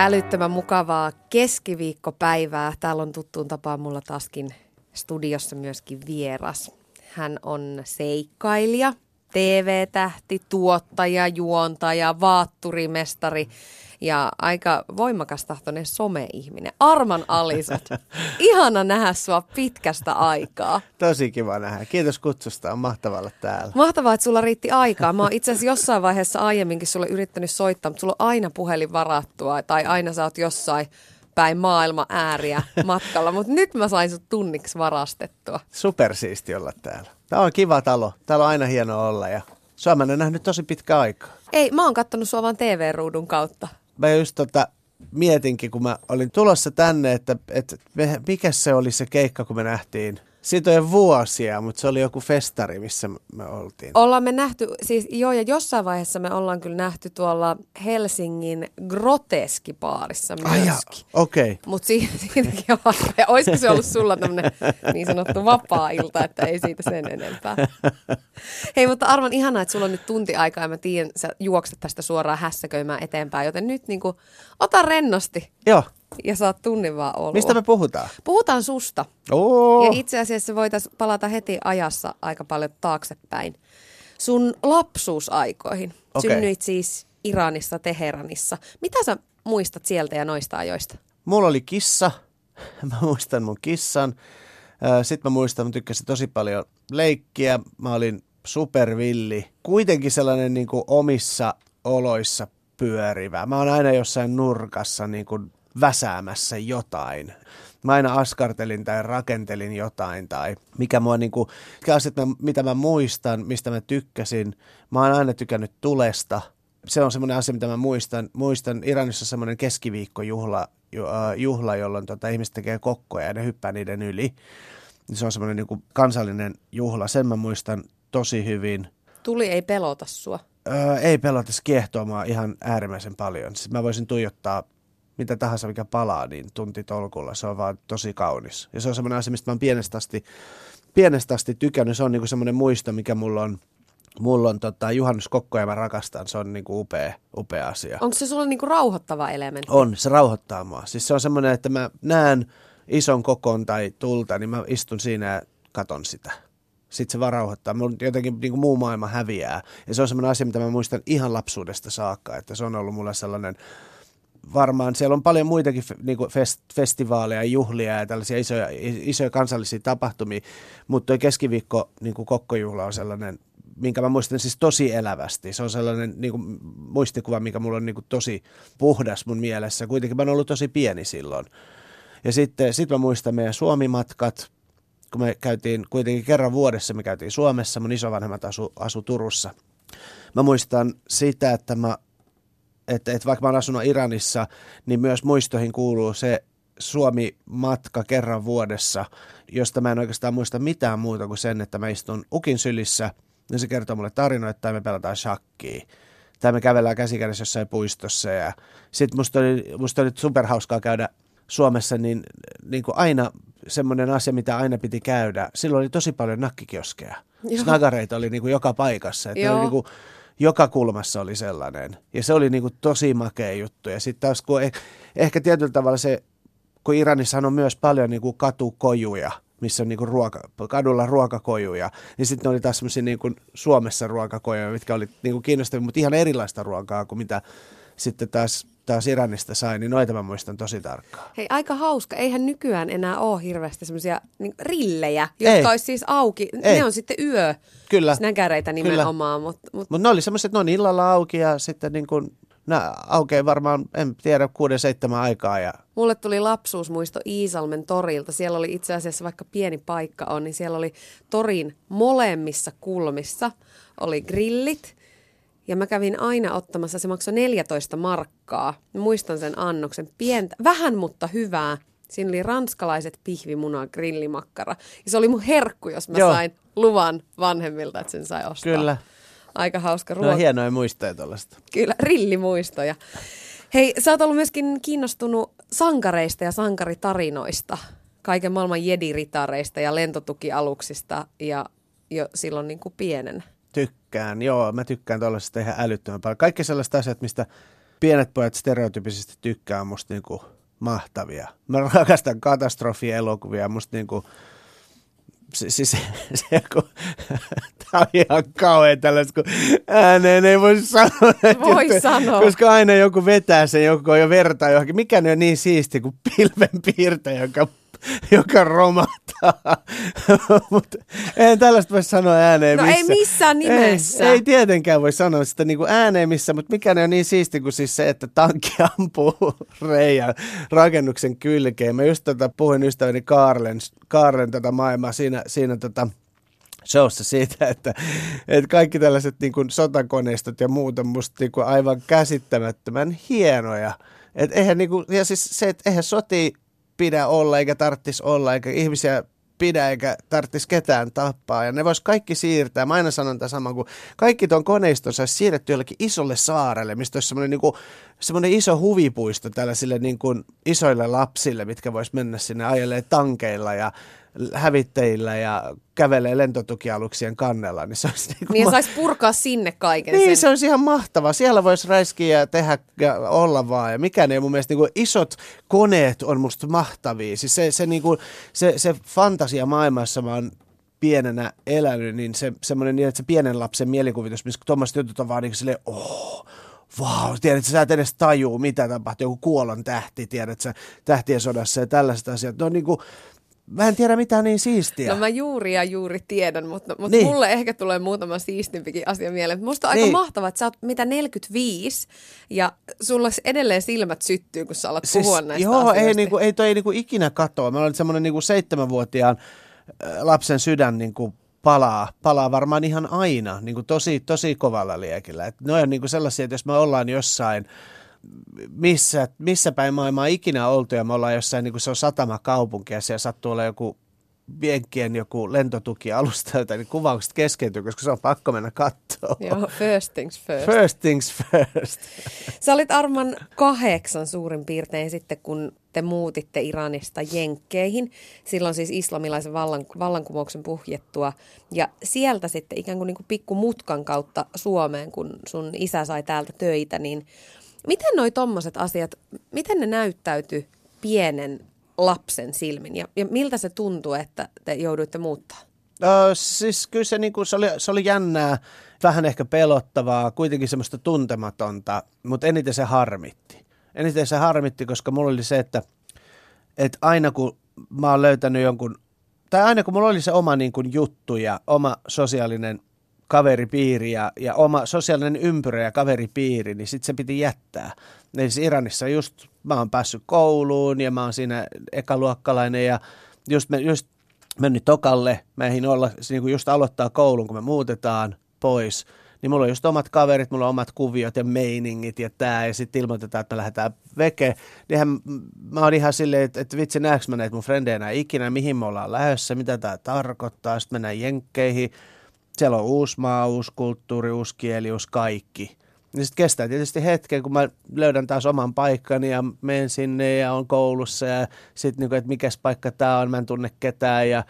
Älyttömän mukavaa keskiviikkopäivää. Täällä on tuttuun tapaan mulla taaskin studiossa myöskin vieras. Hän on seikkailija, TV-tähti, tuottaja, juontaja, vaatturimestari ja aika voimakas tahtoinen some-ihminen. Arman Alisot, ihana nähdä sua pitkästä aikaa. Tosi kiva nähdä. Kiitos kutsusta, on mahtavaa olla täällä. Mahtavaa, että sulla riitti aikaa. Mä oon itse asiassa jossain vaiheessa aiemminkin sulle yrittänyt soittaa, mutta sulla on aina puhelin varattua tai aina sä oot jossain päin maailma ääriä matkalla, mutta nyt mä sain sut tunniksi varastettua. Supersiisti olla täällä. Tämä on kiva talo. Täällä on aina hieno olla ja sua mä en nähnyt tosi pitkä aikaa. Ei, mä oon kattonut sua vaan TV-ruudun kautta. Mä just tota, mietinkin, kun mä olin tulossa tänne, että, että mikä se oli se keikka, kun me nähtiin siitä on jo vuosia, mutta se oli joku festari, missä me oltiin. Ollaan me nähty, siis joo, ja jossain vaiheessa me ollaan kyllä nähty tuolla Helsingin groteskipaarissa myöskin. okei. Okay. Mutta si- siitäkin on. Olisiko se ollut sulla tämmöinen niin sanottu vapaa-ilta, että ei siitä sen enempää. Hei, mutta arvan ihanaa, että sulla on nyt tunti aikaa ja mä tiedän, sä juokset tästä suoraan hässäköimään eteenpäin, joten nyt niin kuin, ota rennosti. Joo ja saat tunnin vaan olla. Mistä me puhutaan? Puhutaan susta. Oo. Ja itse asiassa voitaisiin palata heti ajassa aika paljon taaksepäin. Sun lapsuusaikoihin. Okay. Synnyit siis Iranissa, Teheranissa. Mitä sä muistat sieltä ja noista ajoista? Mulla oli kissa. Mä muistan mun kissan. Sitten mä muistan, mä tykkäsin tosi paljon leikkiä. Mä olin supervilli. Kuitenkin sellainen niin kuin omissa oloissa pyörivä. Mä oon aina jossain nurkassa niin kuin väsäämässä jotain. Mä aina askartelin tai rakentelin jotain tai mikä mua niinku, asiat, mitä mä muistan, mistä mä tykkäsin. Mä oon aina tykännyt tulesta. Se on semmoinen asia, mitä mä muistan. Muistan Iranissa semmoinen keskiviikkojuhla, juhla, jolloin tota, ihmiset tekee kokkoja ja ne hyppää niiden yli. Se on semmoinen niinku kansallinen juhla. Sen mä muistan tosi hyvin. Tuli ei pelota sua? Öö, ei pelota, se kiehtoo ihan äärimmäisen paljon. Siis mä voisin tuijottaa mitä tahansa, mikä palaa, niin tunti tolkulla. Se on vaan tosi kaunis. Ja se on semmoinen asia, mistä mä oon pienestä asti, pienestä asti tykännyt. Se on niinku semmoinen muisto, mikä mulla on, mulla on tota, Juhannus Kokko ja mä rakastan. Se on niinku upea, upea asia. Onko se sulle niinku rauhoittava elementti? On, se rauhoittaa mua. Siis se on semmoinen, että mä näen ison kokon tai tulta, niin mä istun siinä ja katon sitä. Sitten se vaan rauhoittaa. Mun jotenkin niin kuin muu maailma häviää. Ja se on semmoinen asia, mitä mä muistan ihan lapsuudesta saakka. Että se on ollut mulle sellainen varmaan siellä on paljon muitakin niin kuin fest, festivaaleja, juhlia ja tällaisia isoja, isoja kansallisia tapahtumia, mutta tuo keskiviikko niin kuin kokkojuhla on sellainen, minkä mä muistan siis tosi elävästi. Se on sellainen niin kuin, muistikuva, mikä mulla on niin kuin, tosi puhdas mun mielessä. Kuitenkin mä oon ollut tosi pieni silloin. Ja sitten sit mä muistan meidän Suomi-matkat, kun me käytiin kuitenkin kerran vuodessa, me käytiin Suomessa, mun isovanhemmat asu, asu Turussa. Mä muistan sitä, että mä että, että vaikka mä oon asunut Iranissa, niin myös muistoihin kuuluu se Suomi-matka kerran vuodessa, josta mä en oikeastaan muista mitään muuta kuin sen, että mä istun ukin sylissä, ja se kertoo mulle tarinoita, tai me pelataan shakkiä. Tai me kävellään käsikädessä jossain puistossa. Ja sitten musta oli, musta oli superhauskaa käydä Suomessa, niin, niin kuin aina semmoinen asia, mitä aina piti käydä. Silloin oli tosi paljon nakkikioskeja. Joo. Snagareita oli niin kuin joka paikassa. Että oli niin kuin, joka kulmassa oli sellainen. Ja se oli niin kuin tosi makea juttu. Ja sitten taas, kun eh, ehkä tietyllä tavalla se, kun Iranissa on myös paljon niin kuin katukojuja, missä on niin kuin ruoka, kadulla ruokakojuja, niin sitten oli taas semmoisia niin kuin Suomessa ruokakojuja, mitkä oli niin kuin kiinnostavia, mutta ihan erilaista ruokaa kuin mitä sitten taas taas Iranista sai, niin noita mä muistan tosi tarkkaan. Hei, aika hauska. Eihän nykyään enää ole hirveästi semmoisia niin rillejä, jotka Ei. olisi siis auki. Ei. Ne on sitten yö. Kyllä. Snäkäreitä nimenomaan. Mutta mut... mut ne oli semmoiset, ne on illalla auki ja sitten niin kuin Nämä aukeaa varmaan, en tiedä, kuuden seitsemän aikaa. Ja... Mulle tuli lapsuusmuisto Iisalmen torilta. Siellä oli itse asiassa, vaikka pieni paikka on, niin siellä oli torin molemmissa kulmissa oli grillit ja mä kävin aina ottamassa, se maksoi 14 markkaa. Muistan sen annoksen. Pientä, vähän mutta hyvää. Siinä oli ranskalaiset pihvimuna grillimakkara. Ja se oli mun herkku, jos mä Joo. sain luvan vanhemmilta, että sen sai ostaa. Kyllä. Aika hauska ruoka. No hienoja muistoja tuollaista. Kyllä, rillimuistoja. Hei, sä oot ollut myöskin kiinnostunut sankareista ja sankaritarinoista. Kaiken maailman jediritareista ja lentotukialuksista ja jo silloin niin kuin pienenä tykkään, joo, mä tykkään tuollaisesta ihan älyttömän paljon. Kaikki sellaiset asiat, mistä pienet pojat stereotypisesti tykkää musta niinku mahtavia. Mä rakastan katastrofielokuvia, musta niinku, siis se, se kun, tää on ihan kauhean tällaista, kun ääneen ei voi sanoa. Voi juttuja, sanoa. Koska aina joku vetää sen, joku on jo vertaa johonkin. Mikä ne on niin siisti kuin pilvenpiirtäjä, joka joka romahtaa. Mutta en tällaista voi sanoa ääneen No missä. ei missään nimessä. Ei, ei tietenkään voi sanoa sitä niin kuin ääneen missä, mutta mikä ne on niin siisti kuin siis se, että tankki ampuu reijän rakennuksen kylkeen. Mä just tota puhuin ystäväni Kaarlen, Kaarlen tätä maailmaa siinä, siinä tota, showssa siitä, että, että kaikki tällaiset niin kuin sotakoneistot ja muut on musta niin kuin aivan käsittämättömän hienoja. Et eihän niin kuin, ja siis se, että eihän soti pidä olla eikä tarttis olla, eikä ihmisiä pidä eikä tarttis ketään tappaa. Ja ne vois kaikki siirtää. Mä aina sanon tämän saman, kun kaikki tuon koneiston saisi siirretty jollekin isolle saarelle, mistä olisi semmoinen, niin kuin, semmoinen iso huvipuisto tällaisille niin kuin isoille lapsille, mitkä vois mennä sinne ajelee tankeilla ja hävittäjillä ja kävelee lentotukialuksien kannella, niin se olisi niin kuin Niin ma- saisi purkaa sinne kaiken niin, sen. se olisi ihan mahtavaa. Siellä voisi räiskiä ja tehdä ja olla vaan. Ja mikään ei mun mielestä, niin kuin isot koneet on musta mahtavia. Siis se, se, niin kuin, se, se fantasia maailmassa mä oon pienenä elänyt, niin se semmoinen niin, että se pienen lapsen mielikuvitus, missä tuommoiset jutut on vaan niin silleen, oh, Vau, wow, tiedät, sä et edes tajuu, mitä tapahtuu, joku kuolon tähti, tiedät sä, tähtien sodassa ja tällaiset asiat. No niin kuin, mä en tiedä mitään niin siistiä. No mä juuri ja juuri tiedän, mutta, mutta Niin. niin. mulle ehkä tulee muutama siistimpikin asia mieleen. Musta on aika Niin. mahtavaa, että sä oot mitä 45 ja sulla edelleen silmät syttyy, kun sä alat puhua näistä Siis joo, asioista. ei, niinku, ei toi ei niinku ikinä katoa. Mä olen semmoinen niinku seitsemänvuotiaan lapsen sydän niinku palaa, palaa varmaan ihan aina, niinku tosi, tosi kovalla liekillä. Et ne on niinku sellaisia, että jos me ollaan jossain, missä, missä päin maailmaa ikinä oltu ja me ollaan jossain, niin kuin se on satamakaupunki ja siellä sattuu olla joku vienkkien joku lentotukialusta tai jotain, niin kuvaukset keskeytyy, koska se on pakko mennä katsoa. Joo, first things first. First things first. Sä olit Arman kahdeksan suurin piirtein sitten, kun te muutitte Iranista Jenkkeihin. Silloin siis islamilaisen vallan, vallankumouksen puhjettua. Ja sieltä sitten ikään kuin, niin kuin pikku mutkan kautta Suomeen, kun sun isä sai täältä töitä, niin miten noi tommoset asiat, miten ne näyttäytyi pienen lapsen silmin? Ja, ja miltä se tuntuu, että te jouduitte muuttaa? Ö, siis kyllä se, niin kuin, se, oli, se oli jännää, vähän ehkä pelottavaa, kuitenkin semmoista tuntematonta, mutta eniten se harmitti. Eniten se harmitti, koska mulla oli se, että, että aina kun mä oon löytänyt jonkun, tai aina kun mulla oli se oma niin kuin, juttu ja oma sosiaalinen kaveripiiri ja, ja oma sosiaalinen ympyrä ja kaveripiiri, niin sitten se piti jättää. Eli siis Iranissa just mä oon päässyt kouluun ja mä oon siinä ekaluokkalainen ja just, me, just mennyt tokalle, mä ehdin olla, niin kuin just aloittaa koulun, kun me muutetaan pois, niin mulla on just omat kaverit, mulla on omat kuviot ja meiningit ja tää, ja sitten ilmoitetaan, että me lähdetään veke. Niinhän mä oon ihan silleen, että, että vitsi näeks mä näitä mun frendejä ikinä, mihin me ollaan lähdössä, mitä tää tarkoittaa, sitten mennään jenkkeihin, siellä on uusi maa, uusi kulttuuri, uusi kieli, uusi kaikki. Niin sitten kestää tietysti hetken, kun mä löydän taas oman paikkani ja menen sinne ja on koulussa ja sitten niinku, että mikäs paikka tää on, mä en tunne ketään ja,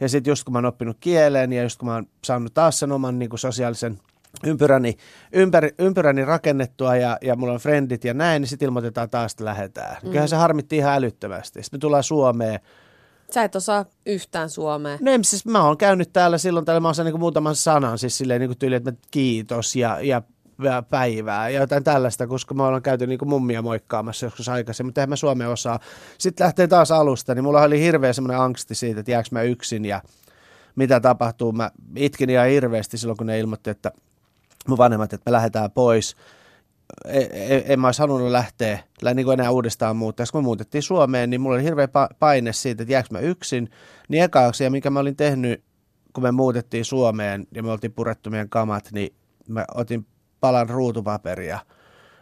ja sitten just kun mä oon oppinut kielen ja just kun mä oon saanut taas sen oman niinku sosiaalisen ympyräni, ympäri, ympyräni rakennettua ja, ja mulla on frendit ja näin, niin sitten ilmoitetaan taas, että lähdetään. Mm. Kyllähän se harmitti ihan älyttömästi. Sitten me tullaan Suomeen. Sä et osaa yhtään suomea. No en, siis mä oon käynyt täällä silloin, täällä mä osaan niin muutaman sanan, siis silleen niin tyyli, että kiitos ja, ja päivää ja jotain tällaista, koska mä olen käyty niin mummia moikkaamassa joskus aikaisemmin, mutta eihän mä suomea osaa. Sitten lähtee taas alusta, niin mulla oli hirveä semmoinen angsti siitä, että jääkö mä yksin ja mitä tapahtuu. Mä itkin ihan hirveästi silloin, kun ne ilmoitti, että mun vanhemmat, että me lähdetään pois. En, en, en mä olisi halunnut lähteä niin kuin enää uudestaan muuttaa. Kun me muutettiin Suomeen, niin mulla oli hirveä paine siitä, että jääkö mä yksin. Niin eka asia, minkä mä olin tehnyt, kun me muutettiin Suomeen ja me oltiin purettu meidän kamat, niin mä otin palan ruutupaperia,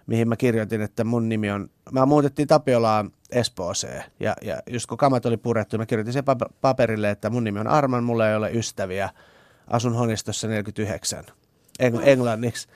mihin mä kirjoitin, että mun nimi on, mä muutettiin Tapiolaan Espooseen, ja, ja just kun kamat oli purettu, mä kirjoitin sen paperille, että mun nimi on Arman, mulla ei ole ystäviä, asun Honistossa 49, Eng- englanniksi.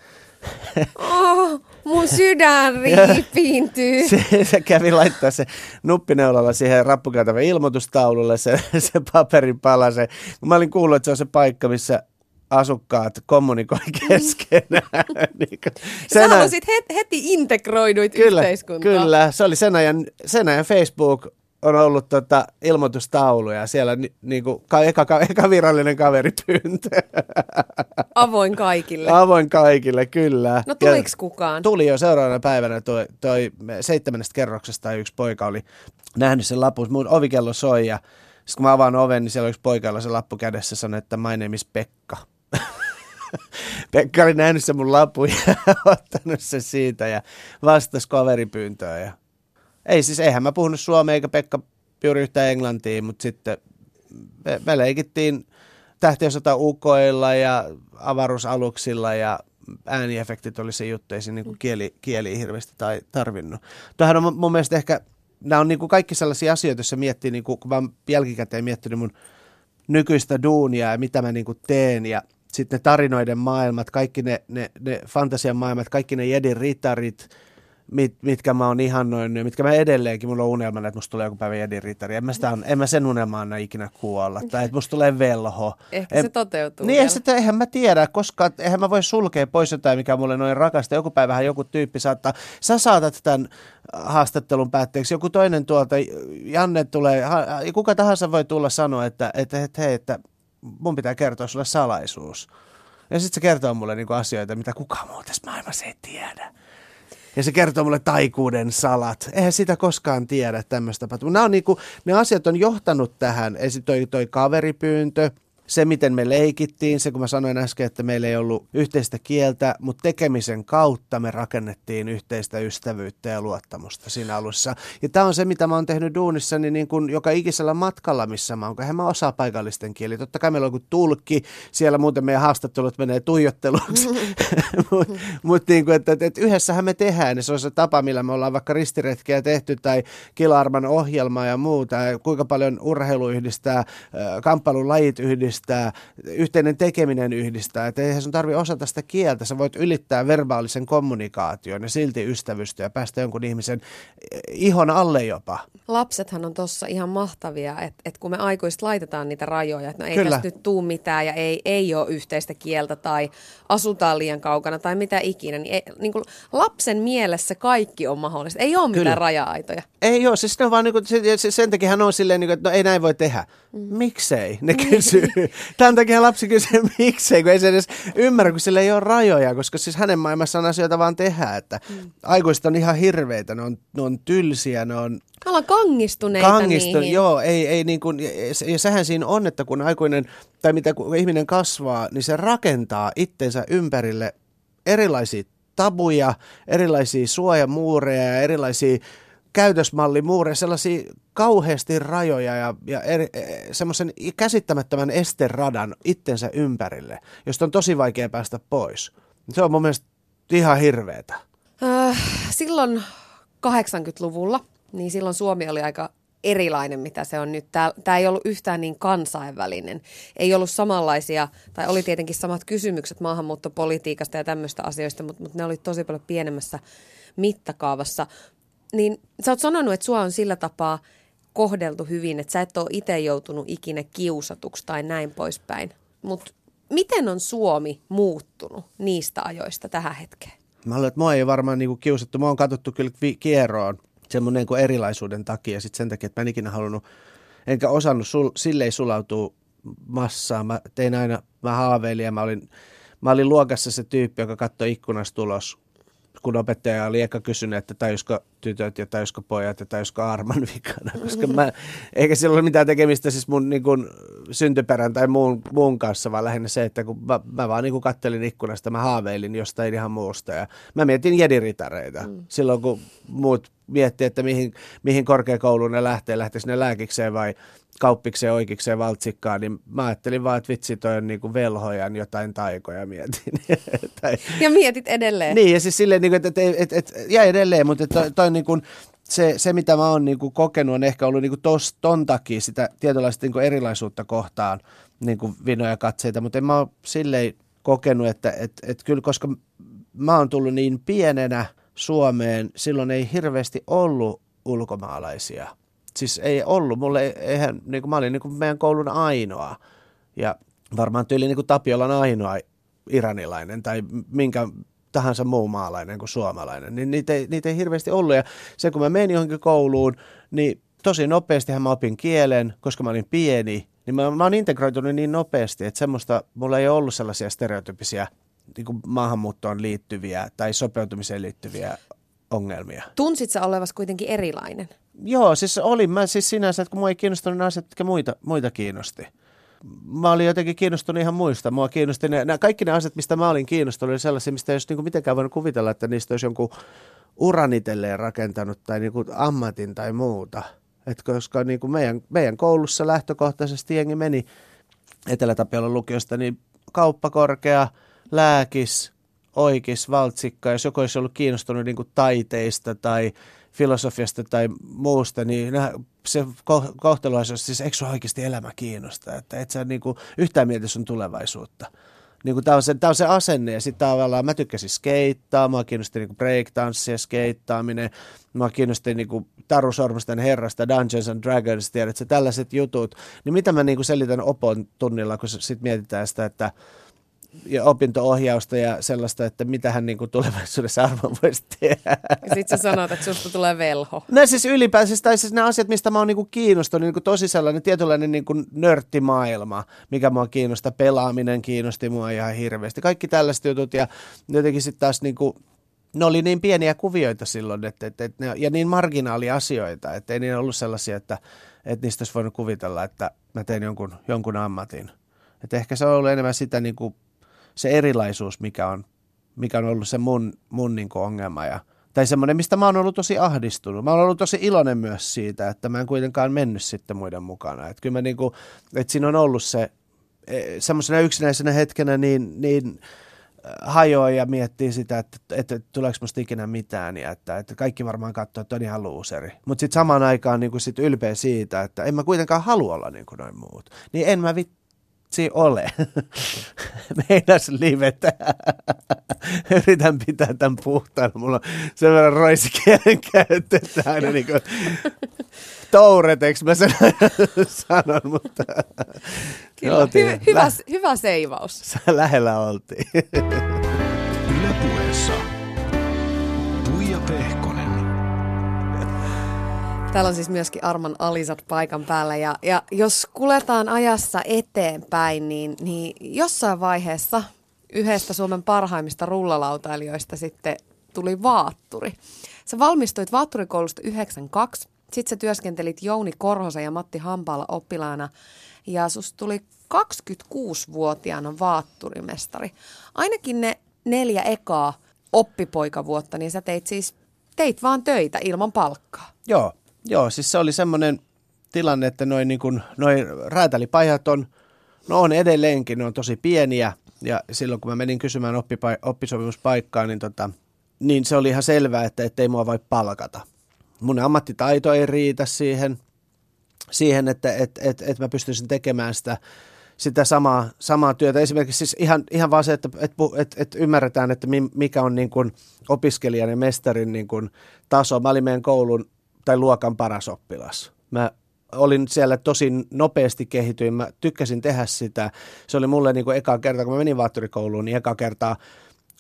Oh, mun sydän riipiintyy. se, se kävi laittaa se nuppineulalla siihen rappukäytävän ilmoitustaululle se, se paperin pala. Se, kun mä olin kuullut, että se on se paikka, missä asukkaat kommunikoi keskenään. niin kuin, Sä halusit het- heti integroiduit kyllä, yhteiskuntaan. Kyllä, se oli sen ajan, sen ajan Facebook on ollut tota ilmoitustauluja siellä ni, niinku, ka, eka, ka, eka virallinen kaveripyyntö. Avoin kaikille. Avoin kaikille, kyllä. No tuliko kukaan? Tuli jo seuraavana päivänä toi, toi seitsemännestä kerroksesta yksi poika oli nähnyt sen lapun. Mun ovikello soi ja sitten kun mä avaan oven, niin siellä oli yksi poika, jolla se lappu kädessä sanoi, että my name is Pekka. Pekka oli nähnyt sen mun lapun ja ottanut sen siitä ja vastasi kaveripyyntöön. Ja... Ei siis, eihän mä puhunut suomea eikä Pekka juuri yhtään englantia, mutta sitten me, me leikittiin tähtiösota ukoilla ja avaruusaluksilla ja ääniefektit oli se juttu, ei siinä niin kieli, kieli hirveästi tai tarvinnut. Tuohan on mun mielestä ehkä, nämä on niin kuin kaikki sellaisia asioita, jos miettii, niin kuin, kun mä jälkikäteen miettinyt mun nykyistä duunia ja mitä mä niin kuin teen ja sitten ne tarinoiden maailmat, kaikki ne, ne, ne fantasian maailmat, kaikki ne jedin ritarit, mit, mitkä mä oon ihannoinut ja mitkä mä edelleenkin, mulla on unelmana, että musta tulee joku päivä jedin ritari. En mä, sitä on, en mä sen unelmaa ikinä kuolla. Tai että musta tulee velho. Ehkä en, se toteutuu Niin, sitä, eihän mä tiedä, koska eihän mä voi sulkea pois jotain, mikä mulle noin rakasta. Joku päivähän joku tyyppi saattaa, sä saatat tämän haastattelun päätteeksi, joku toinen tuolta, Janne tulee, kuka tahansa voi tulla sanoa, että, että, että hei, että mun pitää kertoa sulle salaisuus. Ja sitten se kertoo mulle niinku asioita, mitä kukaan muu tässä maailmassa ei tiedä. Ja se kertoo mulle taikuuden salat. Eihän sitä koskaan tiedä tämmöistä. Nämä on niinku, ne asiat on johtanut tähän. Esim. toi, toi kaveripyyntö, se, miten me leikittiin, se kun mä sanoin äsken, että meillä ei ollut yhteistä kieltä, mutta tekemisen kautta me rakennettiin yhteistä ystävyyttä ja luottamusta siinä alussa. Ja tämä on se, mitä mä oon tehnyt duunissa, niin, niin kuin joka ikisellä matkalla, missä mä oon, kun mä osaa paikallisten kieli. Totta kai meillä on joku tulkki, siellä muuten meidän haastattelut menee tuijotteluksi. mutta mut niin kuin, että, että, että yhdessähän me tehdään, ja se on se tapa, millä me ollaan vaikka ristiretkiä tehty, tai Kilarman ohjelma ja muuta, ja kuinka paljon urheilu yhdistää, kamppailulajit yhdistää, yhdistää, yhteinen tekeminen yhdistää, että eihän sun tarvi osata sitä kieltä, sä voit ylittää verbaalisen kommunikaation ja silti ystävystyä ja päästä jonkun ihmisen eh, ihon alle jopa. Lapsethan on tossa ihan mahtavia, että, että kun me aikuiset laitetaan niitä rajoja, että no ei Kyllä. tästä nyt tuu mitään ja ei, ei ole yhteistä kieltä tai asutaan liian kaukana tai mitä ikinä, niin, ei, niin kuin lapsen mielessä kaikki on mahdollista. Ei ole mitään Kyllä. raja-aitoja. Ei ole, siis ne on vaan niin kuin, sen takia hän on silleen, niin kuin, että no ei näin voi tehdä. Mm. Miksei? Ne kysyy. Tämän takia lapsi kysyy, miksei, kun ei se edes ymmärrä, kun sillä ei ole rajoja, koska siis hänen maailmassaan asioita vaan tehdä, että mm. aikuiset on ihan hirveitä, ne on, ne on tylsiä, ne on... Ollaan kangistuneita Kangistu, niihin. Joo, ei, ei niin kuin, ja sehän siinä on, että kun aikuinen, tai mitä kun ihminen kasvaa, niin se rakentaa itsensä ympärille erilaisia tabuja, erilaisia suojamuureja ja erilaisia käytösmallimuureja, sellaisia kauheasti rajoja ja, ja eri, e, semmoisen käsittämättömän esteradan itsensä ympärille, josta on tosi vaikea päästä pois. Se on mun mielestä ihan hirveetä. Äh, silloin 80-luvulla, niin silloin Suomi oli aika erilainen, mitä se on nyt. Tämä ei ollut yhtään niin kansainvälinen. Ei ollut samanlaisia, tai oli tietenkin samat kysymykset maahanmuuttopolitiikasta ja tämmöistä asioista, mutta, mutta ne oli tosi paljon pienemmässä mittakaavassa niin sä oot sanonut, että sua on sillä tapaa kohdeltu hyvin, että sä et ole itse joutunut ikinä kiusatuksi tai näin poispäin. Mutta miten on Suomi muuttunut niistä ajoista tähän hetkeen? Mä luulen, että mua ei varmaan niinku kiusattu. Mua on katsottu kyllä kierroon semmoinen niinku erilaisuuden takia. Sitten sen takia, että mä en ikinä halunnut, enkä osannut sul, silleen sulautua massaan. Mä tein aina, mä haaveilin ja mä olin, mä olin luokassa se tyyppi, joka katsoi ikkunasta tulos kun opettaja oli eka kysynyt, että tajusko tytöt ja tajusko pojat ja tajusko Arman vikana, koska mä, eikä sillä ole mitään tekemistä siis mun niin kun, syntyperän tai muun, muun kanssa, vaan lähinnä se, että kun mä, mä vaan niin kattelin ikkunasta, mä haaveilin jostain ihan muusta ja mä mietin jediritareita mm. silloin, kun muut miettii, että mihin, mihin korkeakouluun ne lähtee, lähteekö ne lääkikseen vai kauppikseen, oikeikseen, valtsikkaan, niin mä ajattelin vaan, että vitsi toi on niinku velhojan jotain taikoja mietin. tai, ja mietit edelleen. Niin, ja siis silleen, niin että, että, että, että, ja edelleen, mutta toi, toi niin kuin, se, se, mitä mä oon niin kuin kokenut, on ehkä ollut niin kuin tos, ton takia sitä tietynlaista niin kuin erilaisuutta kohtaan niin kuin vinoja katseita, mutta en mä ole silleen kokenut, että et, et kyllä, koska mä oon tullut niin pienenä Suomeen, silloin ei hirveästi ollut ulkomaalaisia – siis ei ollut. Mulle eihän, niin kuin mä olin niin kuin meidän koulun ainoa. Ja varmaan tyyli niin kuin Tapiolan ainoa iranilainen tai minkä tahansa muu maalainen kuin suomalainen, niin niitä ei, niitä ei hirveästi ollut. Ja se, kun mä menin johonkin kouluun, niin tosi nopeastihan mä opin kielen, koska mä olin pieni, niin mä, mä oon integroitunut niin nopeasti, että semmoista, mulla ei ollut sellaisia stereotypisia niin kuin maahanmuuttoon liittyviä tai sopeutumiseen liittyviä ongelmia. Tunsit sä olevas kuitenkin erilainen? Joo, siis olin mä siis sinänsä, että kun mua ei kiinnostunut ne asiat, jotka muita, muita kiinnosti. Mä olin jotenkin kiinnostunut ihan muista. Mua kiinnosti ne, ne, kaikki ne asiat, mistä mä olin kiinnostunut, oli sellaisia, mistä ei olisi niin kuin mitenkään voinut kuvitella, että niistä olisi jonkun uran itselleen rakentanut tai niin kuin ammatin tai muuta. Et koska niin kuin meidän, meidän koulussa lähtökohtaisesti jengi meni Etelä-Tapiolan lukiosta, niin kauppakorkea, lääkis, oikis, valtsikka, jos joku olisi ollut kiinnostunut niin kuin taiteista tai filosofiasta tai muusta, niin se kohtelu olisi, siis eikö sinua oikeasti elämä kiinnosta, että et sä niin yhtään mieti sun tulevaisuutta. Niin tämä, on se, on se asenne ja sitten tavallaan mä tykkäsin skeittaa, mä kiinnosti niin breakdanssi ja skeittaaminen, mä kiinnosti niin Taru Sormusten herrasta, Dungeons and Dragons, tiedätkö, tällaiset jutut. Niin mitä mä niin selitän opon tunnilla, kun sitten mietitään sitä, että ja opinto-ohjausta ja sellaista, että mitä hän niin kuin tulevaisuudessa arvon voisi tehdä. Ja sitten sä sanot, että susta tulee velho. No siis ylipäänsä, siis, tai siis ne asiat, mistä mä oon niin kuin kiinnostunut, niin kuin tosi sellainen tietynlainen niin kuin nörttimaailma, mikä mua kiinnostaa, pelaaminen kiinnosti mua ihan hirveästi. Kaikki tällaiset jutut ja jotenkin sitten taas niin kuin, ne oli niin pieniä kuvioita silloin, että, että, että ne, ja niin marginaaliasioita, että ei niin ollut sellaisia, että, että niistä olisi voinut kuvitella, että mä teen jonkun, jonkun ammatin. Että ehkä se on ollut enemmän sitä niin kuin se erilaisuus, mikä on, mikä on ollut se mun, mun niin ongelma. Ja, tai semmoinen, mistä mä oon ollut tosi ahdistunut. Mä oon ollut tosi iloinen myös siitä, että mä en kuitenkaan mennyt sitten muiden mukana. Että kyllä mä niin kuin, että siinä on ollut se e, semmoisena yksinäisenä hetkenä niin, niin hajoaa ja miettii sitä, että, että, että tuleeko musta ikinä mitään ja että, että kaikki varmaan katsoo, että on ihan luuseri. Mutta sitten samaan aikaan niin sit ylpeä siitä, että en mä kuitenkaan halua olla niin kuin noin muut. Niin en mä vittu vitsi ole. Meinas livetä. Yritän pitää tämän puhtaan. Mulla on sen verran roisikielen käyttö, että aina niin kuin toureteksi mä sen sanon, mutta... Kyllä, oltiin, hy- hyvä, lä- hyvä seivaus. Lähellä oltiin. Ylepuheessa Tuija Pehkonen. Täällä on siis myöskin Arman Alisat paikan päällä ja, ja jos kuletaan ajassa eteenpäin, niin, niin jossain vaiheessa yhdestä Suomen parhaimmista rullalautailijoista sitten tuli vaatturi. Sä valmistuit vaatturikoulusta 92, sitten sä työskentelit Jouni Korhosen ja Matti Hampaala oppilaana ja sus tuli 26-vuotiaana vaatturimestari. Ainakin ne neljä ekaa oppipoikavuotta, niin sä teit siis teit vaan töitä ilman palkkaa. Joo, Joo, siis se oli semmoinen tilanne, että noin niin kuin, noi räätälipajat on, no on edelleenkin, ne on tosi pieniä. Ja silloin kun mä menin kysymään oppipa- oppisopimuspaikkaa, niin, tota, niin se oli ihan selvää, että ei mua voi palkata. Mun ammattitaito ei riitä siihen, siihen että et, et, et mä pystyisin tekemään sitä, sitä samaa, samaa työtä. Esimerkiksi siis ihan, ihan vaan se, että et, et, et ymmärretään, että mikä on niin kuin opiskelijan ja mestarin niin kuin taso. Mä olin meidän koulun tai luokan paras oppilas. Mä olin siellä tosi nopeasti kehityin, mä tykkäsin tehdä sitä. Se oli mulle niin kuin eka kerta, kun mä menin vaatturikouluun, niin eka kertaa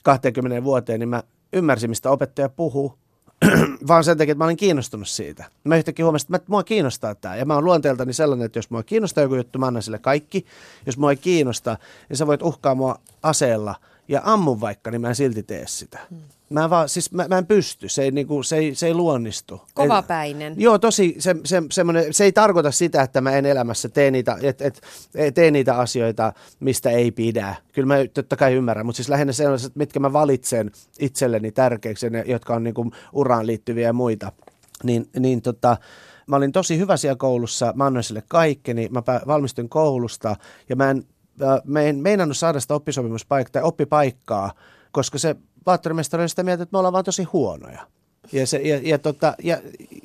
20 vuoteen, niin mä ymmärsin, mistä opettaja puhuu, vaan sen takia, että mä olin kiinnostunut siitä. Mä yhtäkkiä huomasin, että mua kiinnostaa tämä. Ja mä oon luonteeltani sellainen, että jos mua kiinnostaa joku juttu, mä annan sille kaikki. Jos mua ei kiinnosta, niin sä voit uhkaa mua aseella ja ammun vaikka, niin mä en silti tee sitä. Hmm. Mä, vaan, siis mä, mä en pysty, se ei, niinku, se ei, se ei luonnistu. Kovapäinen. Et, joo, tosi, se, se, se ei tarkoita sitä, että mä en elämässä tee niitä, et, et, tee niitä asioita, mistä ei pidä. Kyllä mä totta kai ymmärrän, mutta siis lähinnä sellaiset, mitkä mä valitsen itselleni tärkeiksi, ne, jotka on niinku uraan liittyviä ja muita. Niin, niin tota, mä olin tosi hyvä siellä koulussa, mä annoin sille kaikkeni, mä valmistuin koulusta ja mä en, mä en meinannut saada sitä oppisopimuspaikkaa tai oppipaikkaa, koska se vaattorimestari oli sitä mieltä, että me ollaan vaan tosi huonoja. Ja se, ja, ja, tota, ja,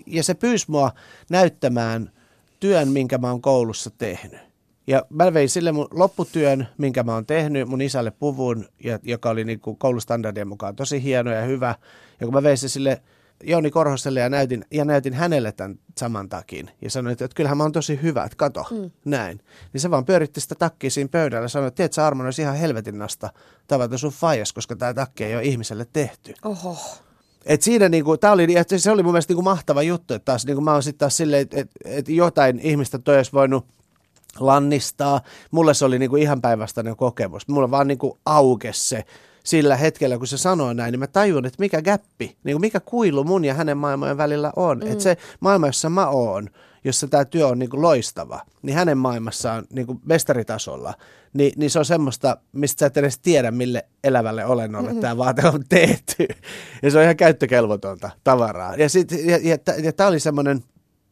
ja se pyysi mua näyttämään työn, minkä mä oon koulussa tehnyt. Ja mä vein sille mun lopputyön, minkä mä oon tehnyt, mun isälle puvun, ja, joka oli niin kuin koulustandardien mukaan tosi hieno ja hyvä. Ja kun mä vein se sille Jouni Korhoselle ja näytin, ja näytin hänelle tämän saman takin. Ja sanoin, että, että kyllähän mä oon tosi hyvä, että kato, mm. näin. Niin se vaan pyöritti sitä takkia siinä pöydällä ja sanoi, että tiedät sä Armon, olisi ihan helvetin nasta tavata sun faijas, koska tämä takki ei ole ihmiselle tehty. Oho. Et siinä niinku, tää oli, et se oli mun mielestä niinku mahtava juttu, että taas niinku mä oon sitten taas silleen, että et, et jotain ihmistä toi olisi voinut lannistaa. Mulle se oli niinku ihan päinvastainen kokemus. Mulle vaan niinku aukes se sillä hetkellä, kun se sanoi näin, niin mä tajun, että mikä gäppi, niin mikä kuilu mun ja hänen maailmojen välillä on. Mm. Että se maailma, jossa mä oon, jossa tämä työ on niin kuin loistava, niin hänen maailmassaan niin kuin mestaritasolla, niin, niin se on semmoista, mistä sä et edes tiedä, mille elävälle olennolle mm-hmm. tämä vaate on tehty. Ja se on ihan käyttökelvotonta tavaraa. Ja, sit, ja, ja, ja tämä oli semmoinen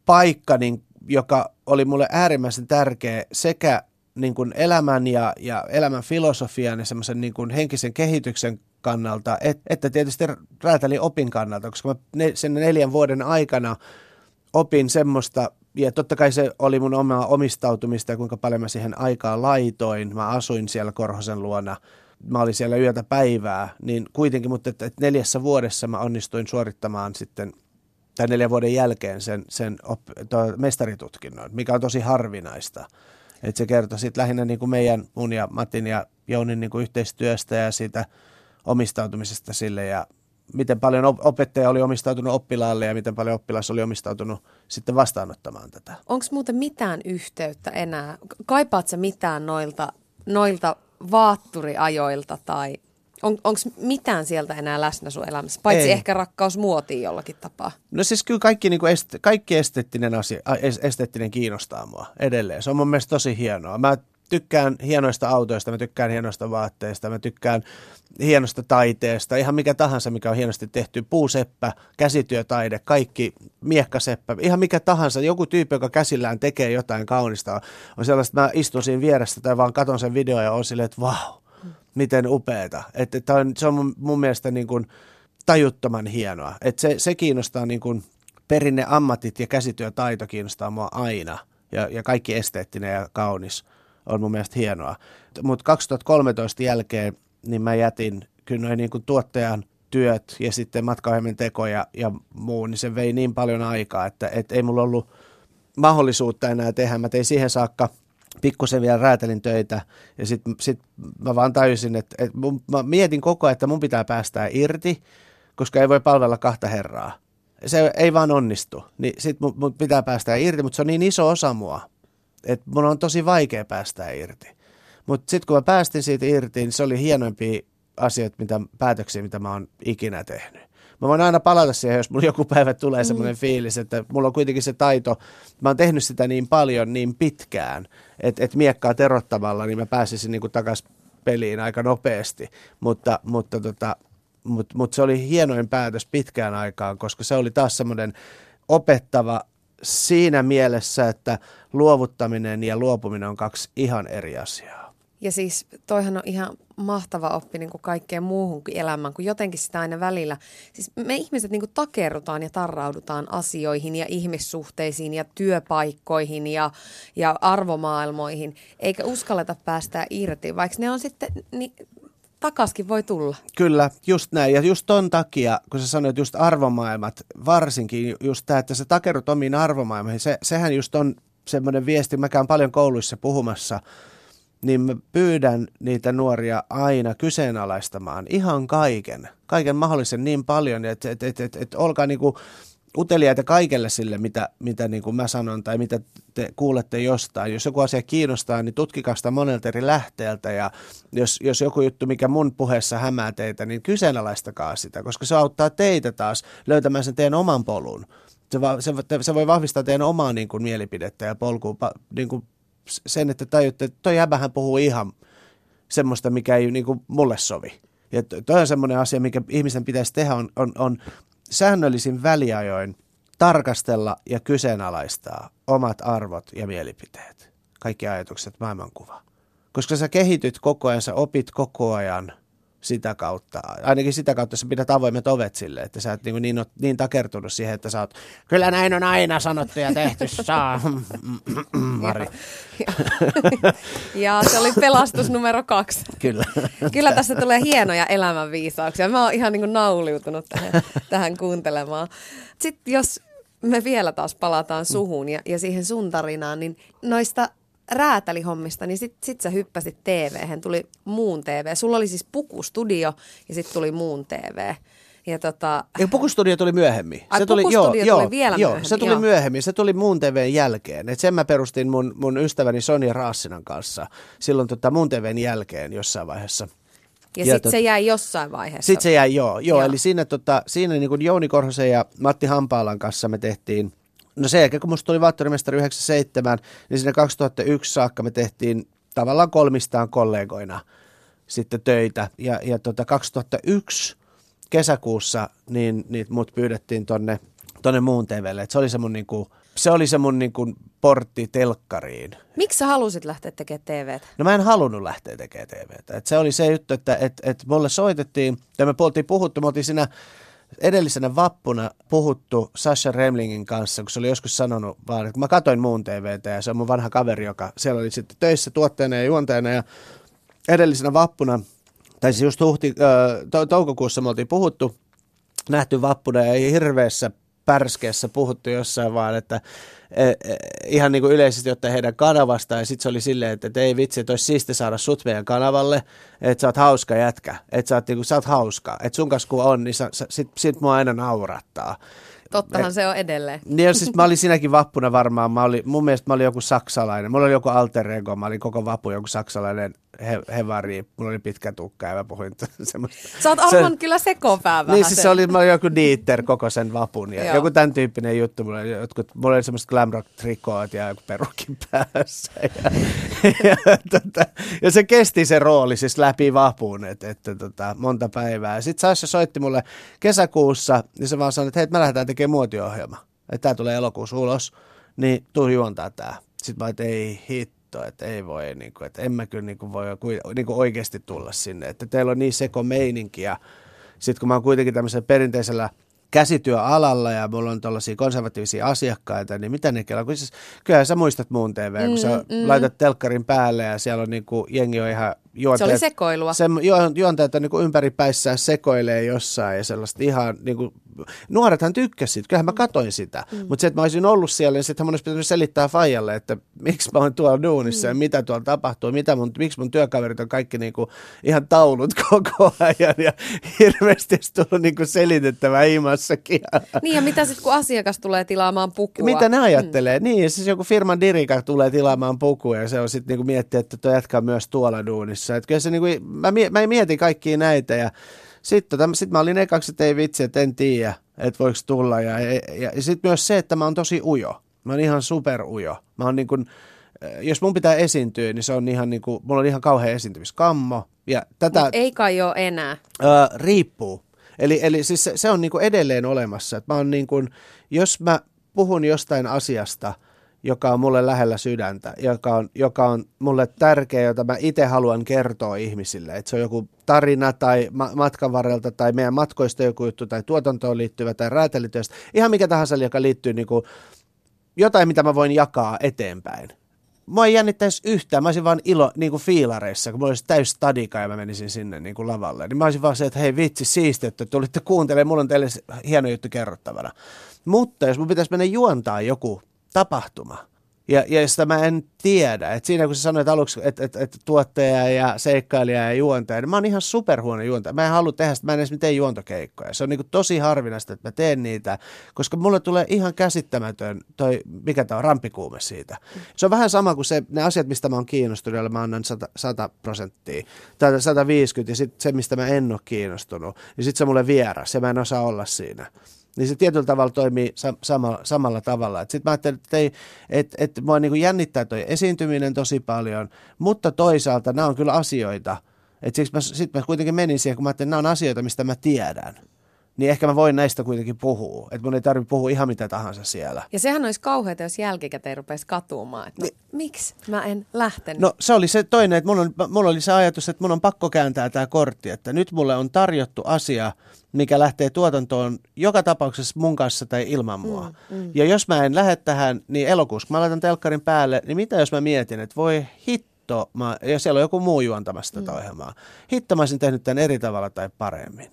paikka, niin, joka oli mulle äärimmäisen tärkeä sekä niin kuin elämän ja, ja elämän filosofian ja semmoisen niin kuin henkisen kehityksen kannalta, et, että tietysti räätälin opin kannalta, koska mä ne, sen neljän vuoden aikana opin semmoista, ja totta kai se oli mun omaa omistautumista ja kuinka paljon mä siihen aikaa laitoin. Mä asuin siellä Korhosen luona, mä olin siellä yötä päivää, niin kuitenkin, mutta että, että neljässä vuodessa mä onnistuin suorittamaan sitten tai neljän vuoden jälkeen sen, sen op, mestaritutkinnon, mikä on tosi harvinaista. Et se kertoi sitten lähinnä niin kuin meidän, mun ja Matin ja Jounin niin kuin yhteistyöstä ja siitä omistautumisesta sille ja miten paljon opettaja oli omistautunut oppilaalle ja miten paljon oppilas oli omistautunut sitten vastaanottamaan tätä. Onko muuten mitään yhteyttä enää? Kaipaatko mitään noilta, noilta vaatturiajoilta tai on, Onko mitään sieltä enää läsnä sun elämässä, paitsi Ei. ehkä rakkaus muotiin jollakin tapaa? No siis kyllä kaikki, niin kuin est, kaikki esteettinen, asia, esteettinen kiinnostaa mua edelleen. Se on mun mielestä tosi hienoa. Mä tykkään hienoista autoista, mä tykkään hienoista vaatteista, mä tykkään hienosta taiteesta, ihan mikä tahansa, mikä on hienosti tehty, puuseppä, käsityötaide, kaikki, miekkaseppä, ihan mikä tahansa, joku tyyppi, joka käsillään tekee jotain kaunista, on sellaista, että mä istun siinä vieressä tai vaan katon sen videon ja on silleen, että vau, wow, miten upeeta. Että, että on, se on mun, mun mielestä niin kuin tajuttoman hienoa. Että se, se kiinnostaa niin kuin perinne ammatit ja käsityötaito kiinnostaa mua aina. Ja, ja kaikki esteettinen ja kaunis on mun mielestä hienoa. Mutta 2013 jälkeen niin mä jätin kyllä noin niin kuin tuottajan työt ja sitten matkaohjelmien teko ja, ja muu, niin se vei niin paljon aikaa, että et ei mulla ollut mahdollisuutta enää tehdä. Mä tein siihen saakka – pikkusen vielä räätelin töitä ja sitten sit mä vaan tajusin, että, että mun, mä mietin koko ajan, että mun pitää päästää irti, koska ei voi palvella kahta herraa. Se ei vaan onnistu. Niin sit mun, mun pitää päästää irti, mutta se on niin iso osa mua, että mun on tosi vaikea päästää irti. Mutta sitten kun mä päästin siitä irti, niin se oli hienoimpia asioita, mitä, päätöksiä, mitä mä oon ikinä tehnyt mä voin aina palata siihen, jos mulla joku päivä tulee mm. semmoinen fiilis, että mulla on kuitenkin se taito, mä oon tehnyt sitä niin paljon, niin pitkään, että et miekkaa terottamalla, niin mä pääsisin niin takaisin peliin aika nopeasti, mutta, mutta tota, mutta mut se oli hienoin päätös pitkään aikaan, koska se oli taas semmoinen opettava siinä mielessä, että luovuttaminen ja luopuminen on kaksi ihan eri asiaa. Ja siis toihan on ihan mahtava oppi niin kuin kaikkeen muuhunkin elämään, kun jotenkin sitä aina välillä. Siis me ihmiset niin kuin takerrutaan ja tarraudutaan asioihin ja ihmissuhteisiin ja työpaikkoihin ja, ja arvomaailmoihin, eikä uskalleta päästää irti, vaikka ne on sitten, niin takaskin voi tulla. Kyllä, just näin. Ja just ton takia, kun sä sanoit just arvomaailmat, varsinkin just tämä, että sä takerrut omiin arvomaailmoihin, se, sehän just on semmoinen viesti, mä käyn paljon kouluissa puhumassa – niin mä pyydän niitä nuoria aina kyseenalaistamaan ihan kaiken, kaiken mahdollisen niin paljon, että et, et, et, et olkaa niinku uteliaita kaikelle sille, mitä, mitä niin kuin mä sanon tai mitä te kuulette jostain. Jos joku asia kiinnostaa, niin tutkikaa sitä monelta eri lähteeltä ja jos, jos joku juttu, mikä mun puheessa hämää teitä, niin kyseenalaistakaa sitä, koska se auttaa teitä taas löytämään sen teidän oman polun. Se, va, se, se voi vahvistaa teidän omaa niin kuin, mielipidettä ja polkua niin kuin, sen, että tajutte, että toi jäbähän puhuu ihan semmoista, mikä ei niin kuin mulle sovi. Ja toi on semmoinen asia, mikä ihmisen pitäisi tehdä, on, on, on säännöllisin väliajoin tarkastella ja kyseenalaistaa omat arvot ja mielipiteet. Kaikki ajatukset, maailmankuva. Koska sä kehityt koko ajan, sä opit koko ajan, sitä kautta. Ainakin sitä kautta sä pidät avoimet ovet sille, että sä et niin, niin, niin takertunut siihen, että sä oot, kyllä näin on aina sanottu ja tehty, saa. Mari. Ja, ja se oli pelastus numero kaksi. Kyllä. Kyllä tässä tulee hienoja elämänviisauksia. Mä oon ihan niin kuin nauliutunut tähän, tähän kuuntelemaan. Sitten jos me vielä taas palataan suhun ja, ja siihen sun tarinaan, niin noista räätälihommista, niin sit, sit sä hyppäsit tv tuli muun TV. Sulla oli siis pukustudio ja sitten tuli muun TV. Ja tota... Ja Pukustudio tuli myöhemmin. Ai, se tuli, joo, tuli joo, vielä joo, myöhemmin. se tuli joo. myöhemmin. Se tuli muun TVn jälkeen. Et sen mä perustin mun, mun ystäväni Sonja Raassinan kanssa silloin tota muun TVn jälkeen jossain vaiheessa. Ja, ja sitten se jäi jossain vaiheessa. Sitten se jäi, joo. joo, joo. Eli siinä, tota, siinä niin kuin Jouni Korhosen ja Matti Hampaalan kanssa me tehtiin, no sen jälkeen kun musta tuli Vattorimestari 97, niin sinne 2001 saakka me tehtiin tavallaan kolmistaan kollegoina sitten töitä. Ja, ja tota 2001 kesäkuussa niin, niin mut pyydettiin tonne, tonne muun TVlle. Et se oli se mun, niinku, se oli se mun niinku portti telkkariin. Miksi sä halusit lähteä tekemään TVtä? No mä en halunnut lähteä tekemään TVtä. Et se oli se juttu, että et, et mulle soitettiin, ja me oltiin puhuttu, me oltiin siinä edellisenä vappuna puhuttu Sasha Remlingin kanssa, kun se oli joskus sanonut vaan, että mä katoin muun TVtä ja se on mun vanha kaveri, joka siellä oli sitten töissä tuotteena ja juonteena ja edellisenä vappuna tai siis just huhti, to, toukokuussa me oltiin puhuttu, nähty vappuna ja hirveässä pärskeessä puhuttu jossain vaan, että e, e, ihan niin kuin yleisesti ottaen heidän kanavasta ja sitten se oli silleen, että, että ei vitsi, että olisi siisti saada sut meidän kanavalle, että sä oot hauska jätkä, että sä oot, niin kuin, sä oot hauska, että sun kanssa kun on, niin sä, sä, sit, sit mua aina naurattaa. Tottahan se on edelleen. Niin, siis mä olin siinäkin vappuna varmaan, mä olin, mun mielestä mä olin joku saksalainen, mulla oli joku alter ego, mä olin koko vappu joku saksalainen he, hevari, mulla oli pitkä tukka ja mä puhuin semmoista. Sä oot aivan se, kyllä sekopää vähän. Niin, siis se oli, mä olin joku Dieter koko sen vapun ja Joo. joku tämän tyyppinen juttu. Mulla oli, jotkut, mulla oli semmoista glam rock trikoot ja joku perukin päässä. Ja, ja, tota, ja, se kesti se rooli siis läpi vapun, että, että tota, monta päivää. Sitten Sasha soitti mulle kesäkuussa ja se vaan sanoi, että hei, me lähdetään tekemään muotiohjelma. Että tämä tulee elokuussa ulos, niin tuu juontaa tää. Sitten mä että ei hit hitto, että ei voi, niin kuin, että en mä kyllä niin kuin voi niin kuin oikeasti tulla sinne. Että teillä on niin seko meininki ja sitten kun mä oon kuitenkin tämmöisellä perinteisellä käsityöalalla ja mulla on tällaisia konservatiivisia asiakkaita, niin mitä ne kelaa? Kun siis, kyllähän sä muistat muun TV, kun mm, sä mm. laitat telkkarin päälle ja siellä on niin kuin, jengi on ihan juonteet. Se oli sekoilua. Se, juonteet on niin kuin ympäripäissään sekoilee jossain ja sellaista ihan niin kuin, nuorethan tykkäsivät, kyllähän mä katoin sitä, mm. mutta se, että mä olisin ollut siellä, niin sitten mun olisi pitänyt selittää Fajalle, että miksi mä oon tuolla duunissa mm. ja mitä tuolla tapahtuu, mitä mun, miksi mun työkaverit on kaikki niin kuin ihan taulut koko ajan ja hirveästi olisi tullut niin kuin selitettävää imassakin. Niin ja mitä sitten kun asiakas tulee tilaamaan pukua? Mitä ne ajattelee? Mm. Niin, siis joku firman dirika tulee tilaamaan pukua ja se on sitten niin kuin miettiä, että tuo jatkaa myös tuolla duunissa. Että kyllä se niin kuin, mä, mä mietin kaikkia näitä ja sitten tota, sit mä olin ekaksi, että ei vitsi, että en tiedä, että voiko tulla. Ja, ja, ja, sitten myös se, että mä oon tosi ujo. Mä oon ihan super ujo. Mä oon niin kuin, eh, jos mun pitää esiintyä, niin se on ihan niin kuin, mulla on ihan kauhean esiintymiskammo. Ja tätä, Mut ei kai ole enää. Ö, riippuu. Eli, eli siis se, se on niin kuin edelleen olemassa. Että mä oon niin kuin, jos mä puhun jostain asiasta – joka on mulle lähellä sydäntä, joka on, joka on mulle tärkeä, jota mä itse haluan kertoa ihmisille. Että se on joku tarina tai ma- matkan varrelta tai meidän matkoista joku juttu tai tuotantoon liittyvä tai räätälityöstä. Ihan mikä tahansa, joka liittyy niin kuin jotain, mitä mä voin jakaa eteenpäin. Mua ei jännittäisi yhtään. Mä olisin vaan ilo niin kuin fiilareissa, kun mulla olisi täys stadika ja mä menisin sinne niin kuin lavalle. Niin mä olisin vaan se, että hei vitsi, siisti, että tulitte kuuntelemaan. Mulla on teille hieno juttu kerrottavana. Mutta jos mun pitäisi mennä juontaa joku tapahtuma. Ja, ja sitä mä en tiedä. Et siinä kun sä sanoit aluksi, että et, et tuottaja ja seikkailija ja juontaja, niin mä oon ihan superhuono juontaja. Mä en halua tehdä sitä, mä en edes tee juontokeikkoja. Se on niin tosi harvinaista, että mä teen niitä, koska mulle tulee ihan käsittämätön toi, mikä tämä on, rampikuume siitä. Se on vähän sama kuin se, ne asiat, mistä mä oon kiinnostunut, joilla mä annan 100, 100 prosenttia, tai 150, ja sitten se, mistä mä en ole kiinnostunut, niin sitten se mulle vieras, ja mä en osaa olla siinä niin se tietyllä tavalla toimii sam- samalla, samalla tavalla. Sitten mä ajattelin, että, ei, että, että mua niin jännittää toi esiintyminen tosi paljon, mutta toisaalta nämä on kyllä asioita, että sit mä kuitenkin menin siihen, kun mä ajattelin, että nämä on asioita, mistä mä tiedän. Niin ehkä mä voin näistä kuitenkin puhua. Että mun ei tarvitse puhua ihan mitä tahansa siellä. Ja sehän olisi kauheata, jos jälkikäteen rupesi katumaan, että no, miksi mä en lähtenyt. No se oli se toinen, että mulla, on, mulla oli se ajatus, että mun on pakko kääntää tämä kortti, että nyt mulle on tarjottu asia, mikä lähtee tuotantoon joka tapauksessa mun kanssa tai ilman mua. Mm, mm. Ja jos mä en lähde tähän, niin elokuussa, kun mä laitan telkkarin päälle, niin mitä jos mä mietin, että voi hitto, mä, ja siellä on joku muu juontamassa tätä mm. ohjelmaa. Hitto mä olisin tehnyt tämän eri tavalla tai paremmin.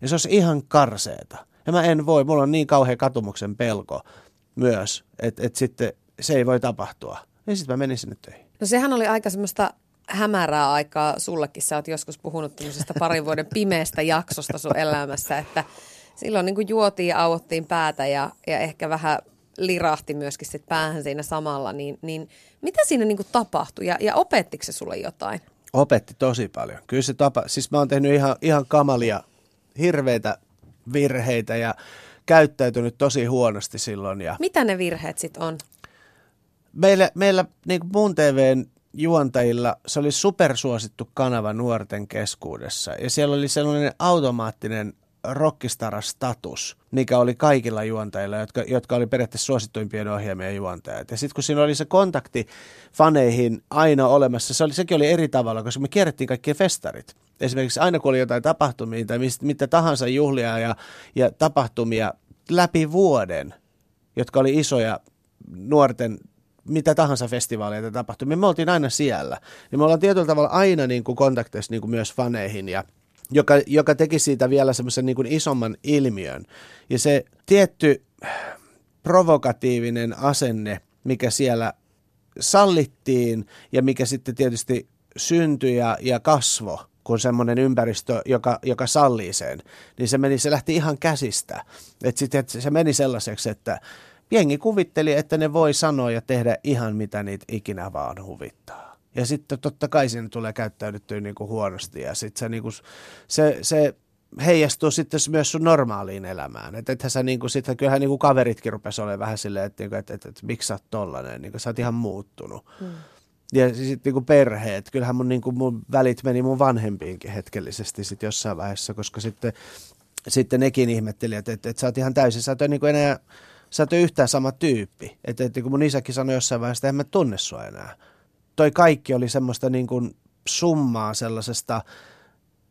Ja se olisi ihan karseeta. Ja mä en voi, mulla on niin kauhea katumuksen pelko myös, että et sitten se ei voi tapahtua. Ja sitten mä menin sinne töihin. No sehän oli aika semmoista hämärää aikaa sullekin. Sä oot joskus puhunut tämmöisestä parin vuoden pimeästä jaksosta sun elämässä, että silloin niin kuin juotiin ja auottiin päätä ja, ja ehkä vähän lirahti myöskin sit päähän siinä samalla, niin, niin mitä siinä niin kuin tapahtui ja, ja opettiko se sulle jotain? Opetti tosi paljon. Kyllä se tapa, siis mä oon tehnyt ihan, ihan kamalia, hirveitä virheitä ja käyttäytynyt tosi huonosti silloin. Ja Mitä ne virheet sitten on? Meillä, meillä niin kuin muun TVn juontajilla se oli supersuosittu kanava nuorten keskuudessa ja siellä oli sellainen automaattinen rockistara-status, mikä oli kaikilla juontajilla, jotka, jotka oli periaatteessa suosittuimpien ohjelmien juontajat. Ja sitten kun siinä oli se kontakti faneihin aina olemassa, se oli, sekin oli eri tavalla, koska me kierrettiin kaikki festarit. Esimerkiksi aina kun oli jotain tapahtumia tai mistä, mitä tahansa juhlia ja, ja tapahtumia läpi vuoden, jotka oli isoja nuorten mitä tahansa festivaaleja tapahtui, me oltiin aina siellä. Ja me ollaan tietyllä tavalla aina niin kuin kontakteissa niin kuin myös faneihin ja joka, joka teki siitä vielä semmoisen niin kuin isomman ilmiön. Ja se tietty provokatiivinen asenne, mikä siellä sallittiin ja mikä sitten tietysti syntyi ja, ja kasvo, kun semmoinen ympäristö, joka, joka sallii sen, niin se, meni, se lähti ihan käsistä. Et sitten et se meni sellaiseksi, että jengi kuvitteli, että ne voi sanoa ja tehdä ihan mitä niitä ikinä vaan huvittaa. Ja sitten totta kai siinä tulee käyttäydyttyä niin kuin huonosti ja sitten se, niin kuin, se, se heijastuu sitten myös sun normaaliin elämään. Että ethän sä niin kuin, sit, kyllähän niin kuin kaveritkin rupesi olemaan vähän silleen, että, että, että, että, että miksi sä oot tollanen, niin kuin, sä oot ihan muuttunut. Hmm. Ja sitten niin perheet, kyllähän mun, niin kuin, mun välit meni mun vanhempiinkin hetkellisesti sit jossain vaiheessa, koska sitten, sitten nekin ihmetteli, että, että, että sä oot ihan täysin, sä oot niin kuin enää sä ole yhtään sama tyyppi. Että, että kun mun isäkin sanoi jossain vaiheessa, että en mä tunne sua enää. Toi kaikki oli semmoista niin kuin summaa sellaisesta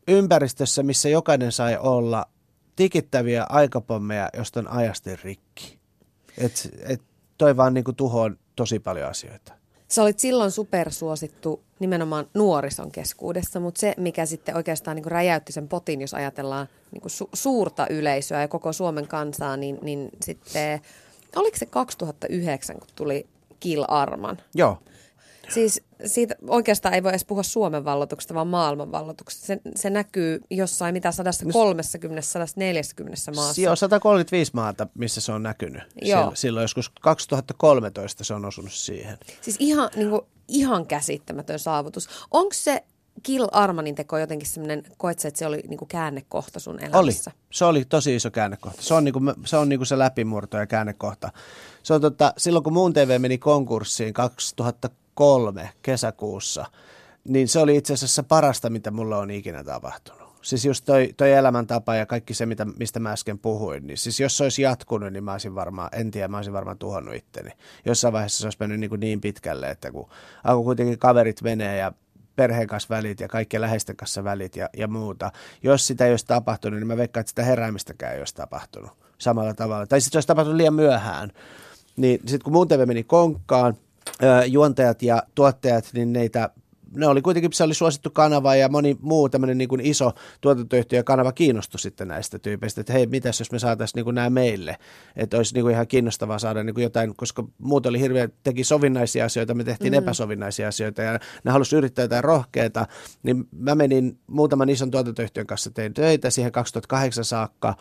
ympäristössä, missä jokainen sai olla tikittäviä aikapommeja, josta on ajasti rikki. Et, et toi vaan niin kuin tuhoon tosi paljon asioita. Sä olit silloin supersuosittu nimenomaan nuorison keskuudessa, mutta se, mikä sitten oikeastaan niin räjäytti sen potin, jos ajatellaan niin su- suurta yleisöä ja koko Suomen kansaa, niin, niin sitten, oliko se 2009, kun tuli Kill Arman? Joo. Siis siitä oikeastaan ei voi edes puhua Suomen vallotuksesta, vaan maailman vallotuksesta. Se, se näkyy jossain mitä 130, 140 maassa. Joo, 135 maata, missä se on näkynyt. Joo. Silloin joskus 2013 se on osunut siihen. Siis ihan, niin kuin, ihan käsittämätön saavutus. Onko se Kill Armanin teko jotenkin semmoinen, koetko että se oli niinku käännekohta sun elämässä? Oli. Se oli tosi iso käännekohta. Se on niinku, se, on niinku se läpimurto ja käännekohta. Se on tota, silloin kun Muun TV meni konkurssiin 2013, 2003 kesäkuussa, niin se oli itse asiassa parasta, mitä mulla on ikinä tapahtunut. Siis just toi, toi elämäntapa ja kaikki se, mitä, mistä mä äsken puhuin, niin siis jos se olisi jatkunut, niin mä olisin varmaan, en tiedä, mä olisin varmaan tuhonnut itteni. Jossain vaiheessa se olisi mennyt niin, kuin niin pitkälle, että kun alkoi kuitenkin kaverit menee ja perheen kanssa välit ja kaikkien läheisten kanssa välit ja, ja muuta. Jos sitä ei olisi tapahtunut, niin mä veikkaan, että sitä heräämistäkään ei olisi tapahtunut samalla tavalla. Tai sitten se olisi tapahtunut liian myöhään. Niin sitten kun mun TV meni konkkaan, juontajat ja tuottajat, niin neitä ne oli kuitenkin, se oli suosittu kanava ja moni muu tämmöinen niin kuin iso tuotantoyhtiö kanava kiinnostui sitten näistä tyypeistä, että hei, mitäs jos me saataisiin niin kuin nämä meille, että olisi niin kuin ihan kiinnostavaa saada niin kuin jotain, koska muut oli hirveän, teki sovinnaisia asioita, me tehtiin mm-hmm. epäsovinnaisia asioita ja ne halusi yrittää jotain rohkeita, niin mä menin muutaman ison tuotantoyhtiön kanssa, tein töitä siihen 2008 saakka,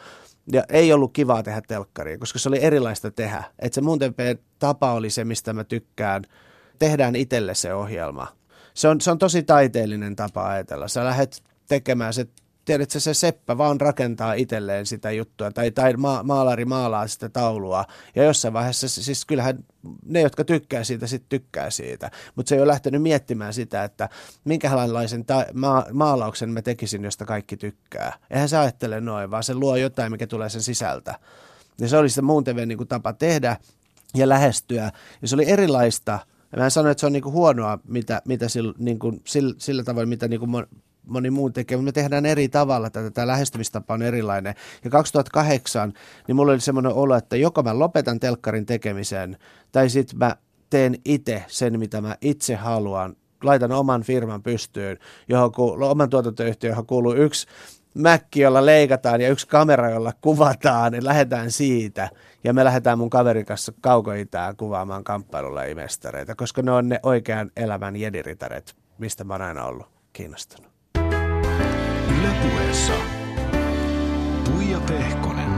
ja ei ollut kivaa tehdä telkkaria, koska se oli erilaista tehdä. Että se mun tapa oli se, mistä mä tykkään. Tehdään itselle se ohjelma. Se on, se on tosi taiteellinen tapa ajatella. Sä lähdet tekemään se tiedätkö, se seppä vaan rakentaa itselleen sitä juttua, tai, tai ma- maalari maalaa sitä taulua, ja jossain vaiheessa, siis kyllähän ne, jotka tykkää siitä, sitten tykkää siitä, mutta se ei ole lähtenyt miettimään sitä, että minkälaisen ta- ma- maalauksen mä tekisin, josta kaikki tykkää. Eihän se ajattele noin, vaan se luo jotain, mikä tulee sen sisältä. Ja se oli sitä muun TV niin kuin tapa tehdä ja lähestyä, ja se oli erilaista, Mä en sano, että se on niinku huonoa, mitä, mitä sillä, niinku, sillä, sillä tavoin, mitä niinku moni muu tekee, mutta me tehdään eri tavalla tätä, tämä lähestymistapa on erilainen. Ja 2008, niin mulla oli semmoinen olo, että joko mä lopetan telkkarin tekemisen, tai sitten mä teen itse sen, mitä mä itse haluan. Laitan oman firman pystyyn, johon kuuluu, oman tuotantoyhtiön, johon kuuluu yksi mäkki, jolla leikataan ja yksi kamera, jolla kuvataan, niin lähdetään siitä. Ja me lähdetään mun kaverin kanssa kaukoitään kuvaamaan kamppailulajimestareita, koska ne on ne oikean elämän jediritaret, mistä mä oon aina ollut kiinnostunut. Ylepuheessa Tuija Pehkonen.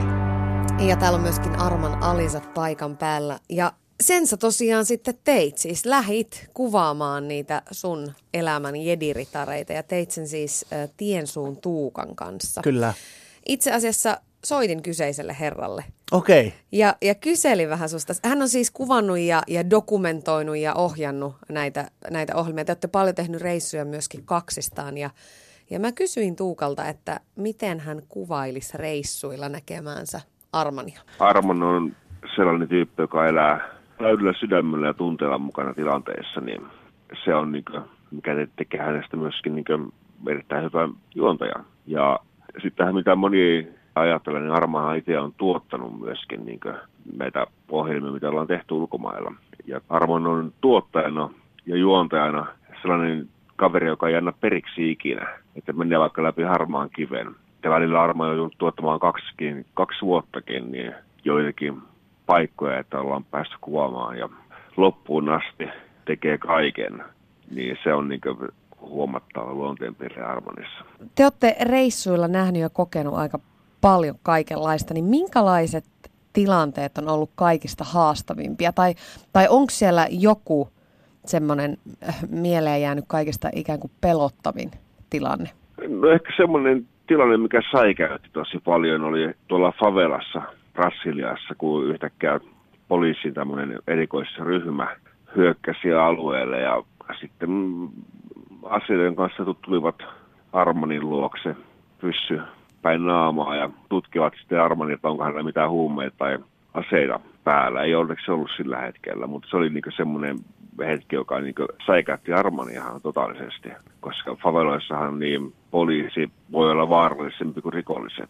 Ja täällä on myöskin Arman Alisat paikan päällä. Ja sen sä tosiaan sitten teit, siis lähit kuvaamaan niitä sun elämän jediritareita ja teit sen siis äh, Tiensuun Tuukan kanssa. Kyllä. Itse asiassa soitin kyseiselle herralle. Okei. Okay. Ja, ja kyselin vähän susta. Hän on siis kuvannut ja, ja dokumentoinut ja ohjannut näitä, näitä ohjelmia. Te olette paljon tehnyt reissuja myöskin kaksistaan ja ja mä kysyin Tuukalta, että miten hän kuvailisi reissuilla näkemäänsä Armania. Armon on sellainen tyyppi, joka elää täydellä sydämellä ja tunteella mukana tilanteessa, niin se on, niin kuin, mikä tekee hänestä myöskin niin kuin, erittäin hyvä juontaja. Ja sitten mitä moni ajattelee, niin Armahan itse on tuottanut myöskin niin kuin, meitä ohjelmia, mitä ollaan tehty ulkomailla. Ja Armon on tuottajana ja juontajana sellainen kaveri, joka ei anna periksi ikinä, että menee vaikka läpi harmaan kiven. Ja välillä Arma on joutunut tuottamaan kaksikin, kaksi vuottakin niin joitakin paikkoja, että ollaan päästy kuvaamaan ja loppuun asti tekee kaiken. Niin se on niin huomattava luonteenpiirre Armanissa. Te olette reissuilla nähnyt ja kokenut aika paljon kaikenlaista, niin minkälaiset tilanteet on ollut kaikista haastavimpia? Tai, tai onko siellä joku semmoinen äh, mieleen jäänyt kaikista ikään kuin pelottavin tilanne? No ehkä semmoinen tilanne, mikä säikäytti tosi paljon, oli tuolla favelassa Brasiliassa, kun yhtäkkiä poliisin tämmöinen erikoisryhmä hyökkäsi alueelle ja sitten asioiden kanssa tulivat Armanin luokse pyssy päin naamaa ja tutkivat sitten Armanin, että onko hänellä mitään huumeita tai aseita päällä. Ei onneksi ollut sillä hetkellä, mutta se oli niinku semmoinen hetki, joka niin säikäytti Armaniahan totaalisesti, koska faveloissahan niin poliisi voi olla vaarallisempi kuin rikolliset.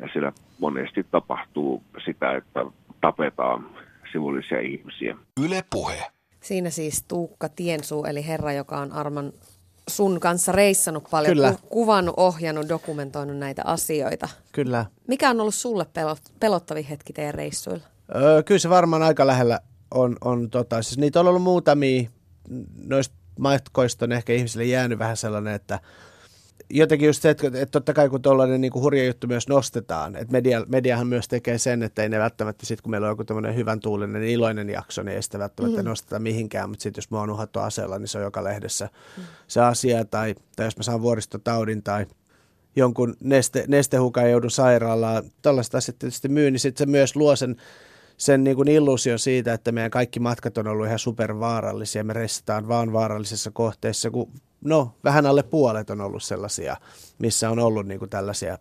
Ja siellä monesti tapahtuu sitä, että tapetaan sivullisia ihmisiä. Yle puhe. Siinä siis Tuukka Tiensuu, eli herra, joka on Arman sun kanssa reissannut paljon, Kyllä. Ku- kuvannut, ohjannut, dokumentoinut näitä asioita. Kyllä. Mikä on ollut sulle pelottavi hetki teidän reissuilla? Öö, kyllä se varmaan aika lähellä on, on tota, siis niitä on ollut muutamia, noista matkoista on ehkä ihmisille jäänyt vähän sellainen, että jotenkin just se, että, että totta kai kun tuollainen niin hurja juttu myös nostetaan, että media, mediahan myös tekee sen, että ei ne välttämättä sitten kun meillä on joku tämmöinen hyvän tuulinen, iloinen jakso, niin ei sitä välttämättä mm-hmm. nosteta mihinkään, mutta sitten jos mä oon uhattu aseella, niin se on joka lehdessä mm-hmm. se asia, tai, tai jos mä saan vuoristotaudin tai jonkun neste, nestehukan joudun sairaalaan, tällaista asiat tietysti myy, niin sitten se myös luo sen sen niin kuin illuusio siitä, että meidän kaikki matkat on ollut ihan supervaarallisia. Me reissataan vaan vaarallisessa kohteessa, kun no, vähän alle puolet on ollut sellaisia, missä on ollut niin kuin tällaisia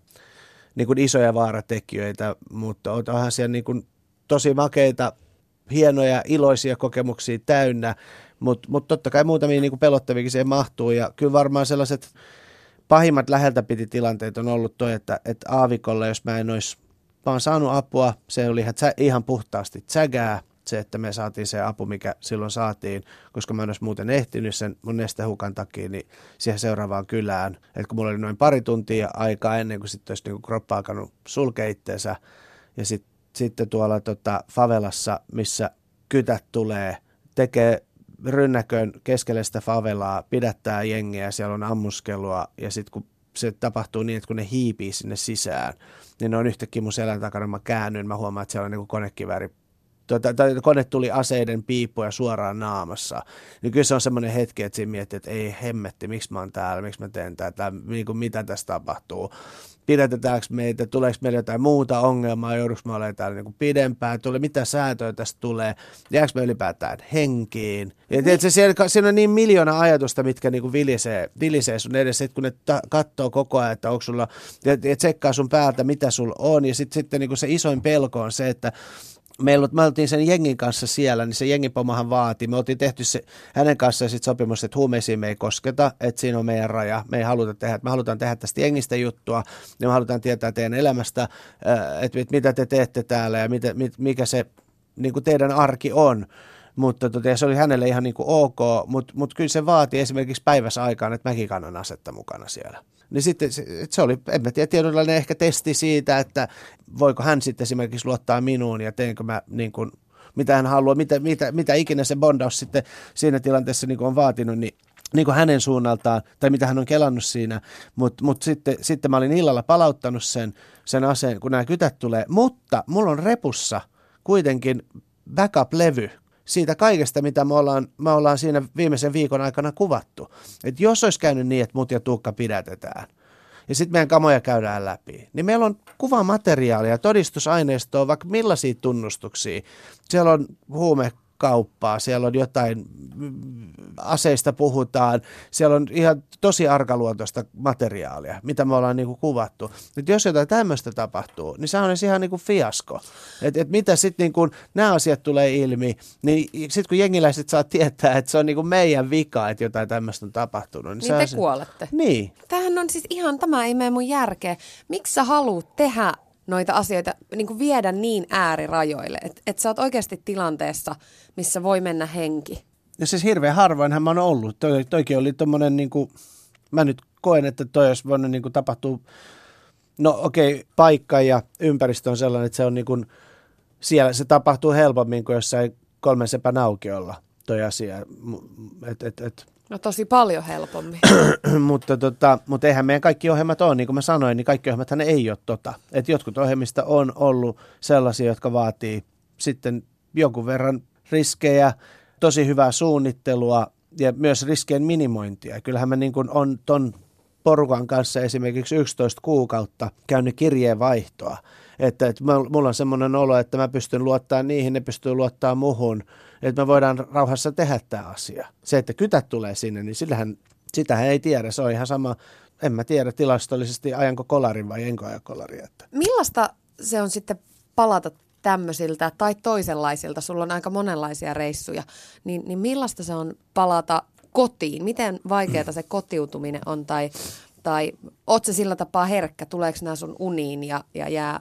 niin kuin isoja vaaratekijöitä, mutta onhan siellä niin kuin tosi makeita, hienoja, iloisia kokemuksia täynnä, mutta mut totta kai muutamia niin kuin pelottaviakin siihen mahtuu. Ja kyllä varmaan sellaiset pahimmat läheltä piti tilanteet on ollut toi, että, että aavikolla, jos mä en olisi Mä oon saanut apua, se oli ihan, puhtaasti tsägää, se, että me saatiin se apu, mikä silloin saatiin, koska mä en olisi muuten ehtinyt sen mun nestehukan takia, niin siihen seuraavaan kylään. että kun mulla oli noin pari tuntia aikaa ennen kuin sitten olisi niin kroppa alkanut sulkea itteensä. Ja sit, sitten tuolla tota, favelassa, missä kytät tulee, tekee rynnäkön keskelle sitä favelaa, pidättää jengiä, siellä on ammuskelua ja sitten kun se tapahtuu niin, että kun ne hiipii sinne sisään, niin ne on yhtäkkiä mun selän takana, mä käännyn, mä huomaan, että siellä on niin konekivääri tuota, tai kone tuli aseiden piippuja suoraan naamassa, niin kyllä se on semmoinen hetki, että siinä miettii, että ei hemmetti, miksi mä oon täällä, miksi mä teen tätä, niin kuin mitä tässä tapahtuu pidätetäänkö meitä, tuleeko meillä jotain muuta ongelmaa, jouduks me olemaan täällä niin pidempään, tulee, mitä säätöä tästä tulee, jääkö me ylipäätään henkiin. Ja tiedätkö, siellä, siinä on niin miljoona ajatusta, mitkä niin vilisee, vilisee sun edessä, että kun ne ta- katsoo koko ajan, että onko sulla, ja, ja tsekkaa sun päältä, mitä sulla on, ja sitten sit, niin se isoin pelko on se, että meillä, me oltiin sen jengin kanssa siellä, niin se jengipomahan vaati. Me oltiin tehty se, hänen kanssaan sit sopimus, että huumeisiin me ei kosketa, että siinä on meidän raja. Me ei haluta tehdä, että me halutaan tehdä tästä jengistä juttua, ja me halutaan tietää teidän elämästä, äh, että mitä te teette täällä ja mitä, mikä se niin kuin teidän arki on mutta tota, se oli hänelle ihan niin kuin ok, mutta, mutta kyllä se vaati esimerkiksi päivässä aikaan, että mäkin kannan asetta mukana siellä. Niin sitten se, oli, en mä tiedä, tietynlainen ehkä testi siitä, että voiko hän sitten esimerkiksi luottaa minuun ja teenkö mä niin kuin, mitä hän haluaa, mitä, mitä, mitä ikinä se bondaus sitten siinä tilanteessa niin kuin on vaatinut, niin niin kuin hänen suunnaltaan, tai mitä hän on kelannut siinä, mutta mut sitten, sitten mä olin illalla palauttanut sen, sen aseen, kun nämä kytät tulee, mutta mulla on repussa kuitenkin backup-levy, siitä kaikesta, mitä me ollaan, me ollaan siinä viimeisen viikon aikana kuvattu. Et jos olisi käynyt niin, että mut ja Tuukka pidätetään, ja sitten meidän kamoja käydään läpi, niin meillä on kuvamateriaalia, todistusaineistoa, vaikka millaisia tunnustuksia. Siellä on huume kauppaa, siellä on jotain aseista puhutaan, siellä on ihan tosi arkaluontoista materiaalia, mitä me ollaan niin kuin kuvattu. Nyt jos jotain tämmöistä tapahtuu, niin se on ihan niin kuin fiasko. Että et mitä sitten niin kuin nämä asiat tulee ilmi, niin sitten kun jengiläiset saa tietää, että se on niin kuin meidän vika, että jotain tämmöistä on tapahtunut. Niin, niin te se... kuolette. Niin. Tämähän on siis ihan, tämä ei mene mun järkeä. Miksi sä haluat tehdä noita asioita niin kuin viedä niin äärirajoille, että et sä oot oikeasti tilanteessa, missä voi mennä henki. Ja siis hirveän harvoinhan mä oon ollut. Toi, toikin oli tommonen niin kuin, mä nyt koen, että toi olisi voinut niin tapahtua, no okei, okay, paikka ja ympäristö on sellainen, että se on niin kuin, siellä se tapahtuu helpommin kuin jossain kolmen sepän aukiolla toi asia. Et, et, et, No tosi paljon helpommin. mutta, tota, mutta eihän meidän kaikki ohjelmat ole, niin kuin mä sanoin, niin kaikki ohjelmat ei ole tota. Et jotkut ohjelmista on ollut sellaisia, jotka vaatii sitten jonkun verran riskejä, tosi hyvää suunnittelua ja myös riskien minimointia. Kyllähän mä niin kuin on ton porukan kanssa esimerkiksi 11 kuukautta käynyt kirjeenvaihtoa. Että, että mulla on semmoinen olo, että mä pystyn luottaa niihin, ne pystyy luottaa muhun, että me voidaan rauhassa tehdä tämä asia. Se, että kytät tulee sinne, niin sillähän, sitähän ei tiedä. Se on ihan sama, en mä tiedä tilastollisesti ajanko kolarin vai enkö ajan kolaria. Että. Millaista se on sitten palata tämmöisiltä tai toisenlaisilta, sulla on aika monenlaisia reissuja, niin, niin millaista se on palata kotiin? Miten vaikeaa se kotiutuminen on tai, tai oot se sillä tapaa herkkä, tuleeko nämä sun uniin ja, ja jää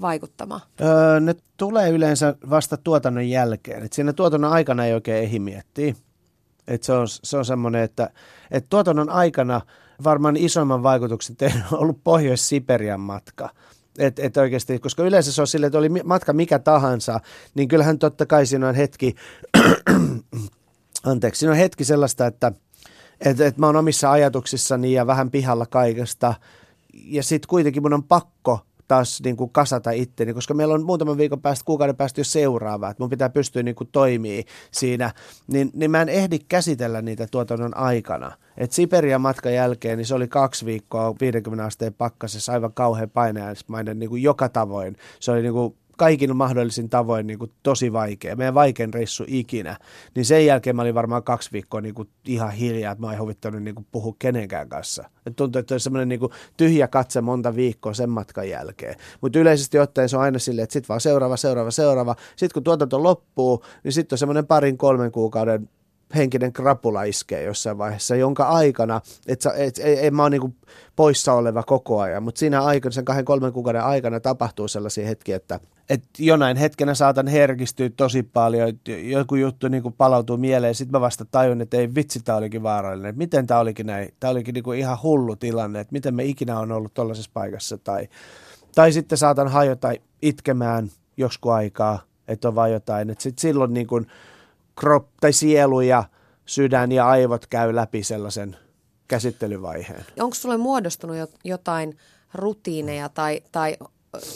vaikuttamaan? Öö, ne tulee yleensä vasta tuotannon jälkeen. Et siinä tuotannon aikana ei oikein ehdi miettiä. Et se on, se on semmoinen, että et tuotannon aikana varmaan isomman vaikutuksen on ollut Pohjois-Siperian matka. Et, et oikeasti, koska yleensä se on sille, että oli matka mikä tahansa, niin kyllähän totta kai siinä on hetki, anteeksi, siinä on hetki sellaista, että et, et mä oon omissa ajatuksissani ja vähän pihalla kaikesta. Ja sitten kuitenkin mun on pakko taas niin kuin kasata itteni, koska meillä on muutaman viikon päästä, kuukauden päästä jo seuraava, että mun pitää pystyä niin kuin toimii siinä, niin, niin mä en ehdi käsitellä niitä tuotannon aikana. Et Siperian matkan jälkeen, niin se oli kaksi viikkoa 50 asteen pakkasessa aivan kauhean painajaismainen niin kuin joka tavoin. Se oli niin kuin kaikin mahdollisin tavoin niin kuin tosi vaikea, meidän vaikein reissu ikinä, niin sen jälkeen mä olin varmaan kaksi viikkoa niin kuin ihan hiljaa, että mä en huvittanut niin kuin puhua kenenkään kanssa. Et tuntui, että oli semmoinen niin kuin tyhjä katse monta viikkoa sen matkan jälkeen. Mutta yleisesti ottaen se on aina silleen, että sitten vaan seuraava, seuraava, seuraava. Sitten kun tuotanto loppuu, niin sitten on semmoinen parin kolmen kuukauden henkinen krapula iskee jossain vaiheessa, jonka aikana, että et, et, et mä oon niinku poissa oleva koko ajan, mutta siinä aikana, sen kahden kolmen kuukauden aikana tapahtuu sellaisia hetkiä, että et jonain hetkenä saatan herkistyä tosi paljon, että joku juttu niinku palautuu mieleen, sitten mä vasta tajun, että ei vitsi, tämä olikin vaarallinen, että miten tämä olikin näin, tämä olikin niinku ihan hullu tilanne, että miten me ikinä on ollut tuollaisessa paikassa, tai, tai sitten saatan hajota itkemään joskus aikaa, että on vaan jotain, että sitten silloin niin kuin, krop, tai sielu ja sydän ja aivot käy läpi sellaisen käsittelyvaiheen. Onko sulle muodostunut jotain rutiineja tai, tai